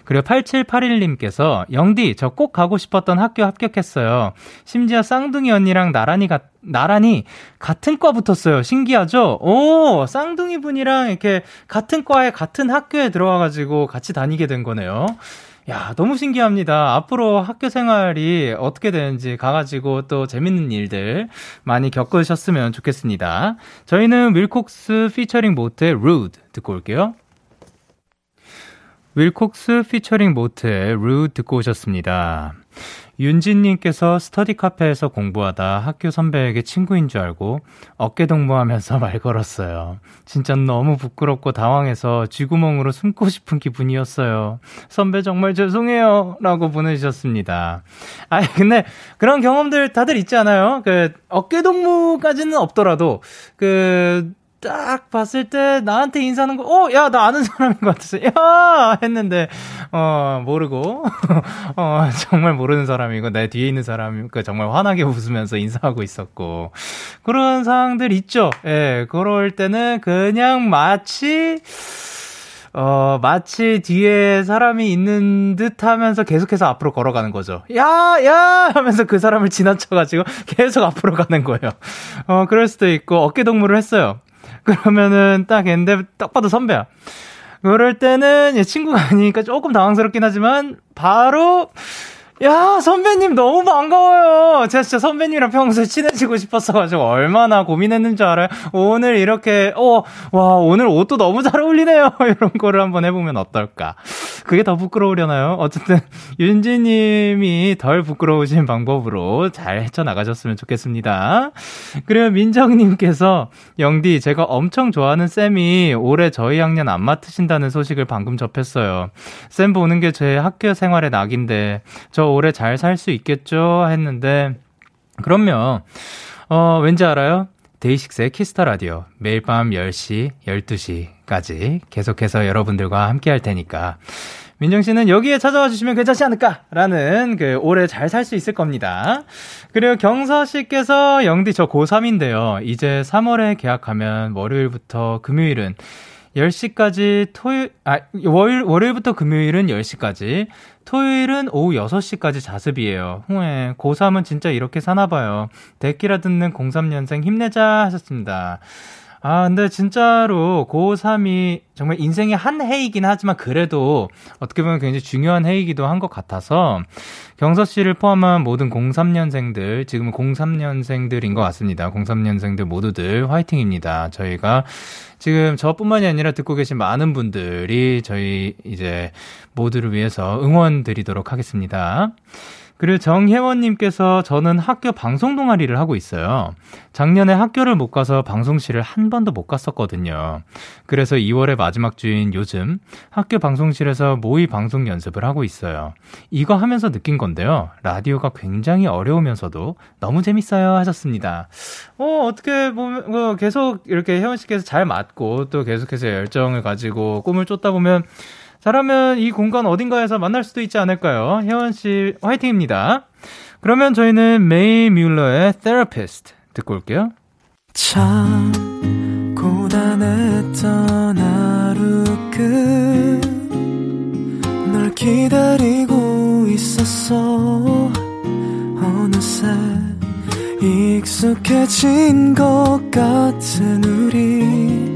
그리고 8781님께서 영디 저 꼭 가고 싶었던 학교 합격했어요. 심지어 쌍둥이 언니랑 나란히 가, 나란히 같은 과 붙었어요. 신기하죠? 오, 쌍둥이 분이랑 이렇게 같은 과에 같은 학교에 들어와가지고 같이 다니게 된 거네요. 야, 너무 신기합니다. 앞으로 학교 생활이 어떻게 되는지 가가지고 또 재밌는 일들 많이 겪으셨으면 좋겠습니다. 저희는 윌콕스 피처링 모트의 Rude 듣고 올게요. 윌콕스 피처링 모트의 Rude 듣고 오셨습니다. 윤진님께서 스터디 카페에서 공부하다 학교 선배에게 친구인 줄 알고 어깨 동무하면서 말 걸었어요. 진짜 너무 부끄럽고 당황해서 쥐구멍으로 숨고 싶은 기분이었어요. 선배 정말 죄송해요. 라고 보내주셨습니다. 아 근데 그런 경험들 다들 있지 않아요? 그 어깨 동무까지는 없더라도 그 딱 봤을 때 나한테 인사하는 거, 어, 야, 나 아는 사람인 것 같았어. 야! 했는데, 어, 모르고, 어, 정말 모르는 사람이고, 내 뒤에 있는 사람이, 그 정말 환하게 웃으면서 인사하고 있었고, 그런 상황들 있죠. 예, 그럴 때는 그냥 마치, 어, 마치 뒤에 사람이 있는 듯 하면서 계속해서 앞으로 걸어가는 거죠. 야, 야! 하면서 그 사람을 지나쳐가지고 계속 앞으로 가는 거예요. 어, 그럴 수도 있고, 어깨 동무를 했어요. 그러면은 딱 했는데 딱 봐도 선배야. 그럴 때는 친구가 아니니까 조금 당황스럽긴 하지만 바로 야, 선배님 너무 반가워요. 제가 진짜 선배님이랑 평소에 친해지고 싶었어가지고 얼마나 고민했는지 알아요? 오늘 이렇게, 어, 와, 오늘 옷도 너무 잘 어울리네요. 이런 거를 한번 해보면 어떨까. 그게 더 부끄러우려나요? 어쨌든, 윤지님이 덜 부끄러우신 방법으로 잘 헤쳐나가셨으면 좋겠습니다. 그리고 민정님께서, 영디, 제가 엄청 좋아하는 쌤이 올해 저희 학년 안 맡으신다는 소식을 방금 접했어요. 쌤 보는 게 제 학교 생활의 낙인데, 저 오래 잘 살 수 있겠죠? 했는데, 그럼요. 어, 왠지 알아요? 데이식스의 키스 더 라디오 매일 밤 10시, 12시까지 계속해서 여러분들과 함께 할 테니까 민정 씨는 여기에 찾아와 주시면 괜찮지 않을까라는 그 올해 잘 살 수 있을 겁니다. 그리고 경서 씨께서 영디 저 고3인데요. 이제 3월에 개학하면 월요일부터 금요일은 10시까지 토요일, 아, 월요일, 월요일부터 금요일은 10시까지, 토요일은 오후 6시까지 자습이에요. 후에 고3은 진짜 이렇게 사나봐요. 데끼라 듣는 03년생 힘내자 하셨습니다. 아, 근데 진짜로 고3이 정말 인생의 한 해이긴 하지만 그래도 어떻게 보면 굉장히 중요한 해이기도 한 것 같아서 경서 씨를 포함한 모든 03년생들, 지금은 03년생들인 것 같습니다. 03년생들 모두들 화이팅입니다. 저희가 지금 저뿐만이 아니라 듣고 계신 많은 분들이 저희 이제 모두를 위해서 응원 드리도록 하겠습니다. 그리고 정혜원님께서 저는 학교 방송 동아리를 하고 있어요. 작년에 학교를 못 가서 방송실을 한 번도 못 갔었거든요. 그래서 2월의 마지막 주인 요즘 학교 방송실에서 모의 방송 연습을 하고 있어요. 이거 하면서 느낀 건데요. 라디오가 굉장히 어려우면서도 너무 재밌어요 하셨습니다. 어, 어떻게 보면, 뭐 계속 이렇게 혜원 씨께서 잘 맞고 또 계속해서 열정을 가지고 꿈을 쫓다 보면 잘하면 이 공간 어딘가에서 만날 수도 있지 않을까요? 혜원 씨 화이팅입니다. 그러면 저희는 메이 뮬러의 Therapist 듣고 올게요. 참 고단했던 하루 끝널 기다리고 있었어 어느새 익숙해진 것 같은 우리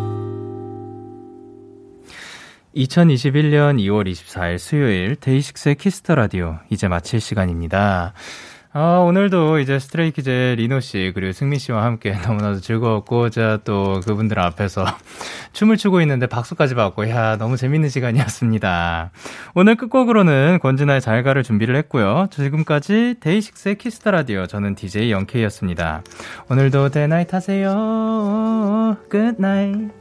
2021년 2월 24일 수요일 데이식스의 Kiss the Radio 이제 마칠 시간입니다. 아, 오늘도 이제 스트레이키즈의 리노 씨, 그리고 승민 씨와 함께 너무나도 즐거웠고, 제가 또 그분들 앞에서 춤을 추고 있는데 박수까지 받고, 야, 너무 재밌는 시간이었습니다. 오늘 끝곡으로는 권진아의 잘가를 준비를 했고요. 지금까지 데이식스의 Kiss the Radio, 저는 DJ 영케이였습니다. 오늘도 대나잇 하세요. 굿나잇.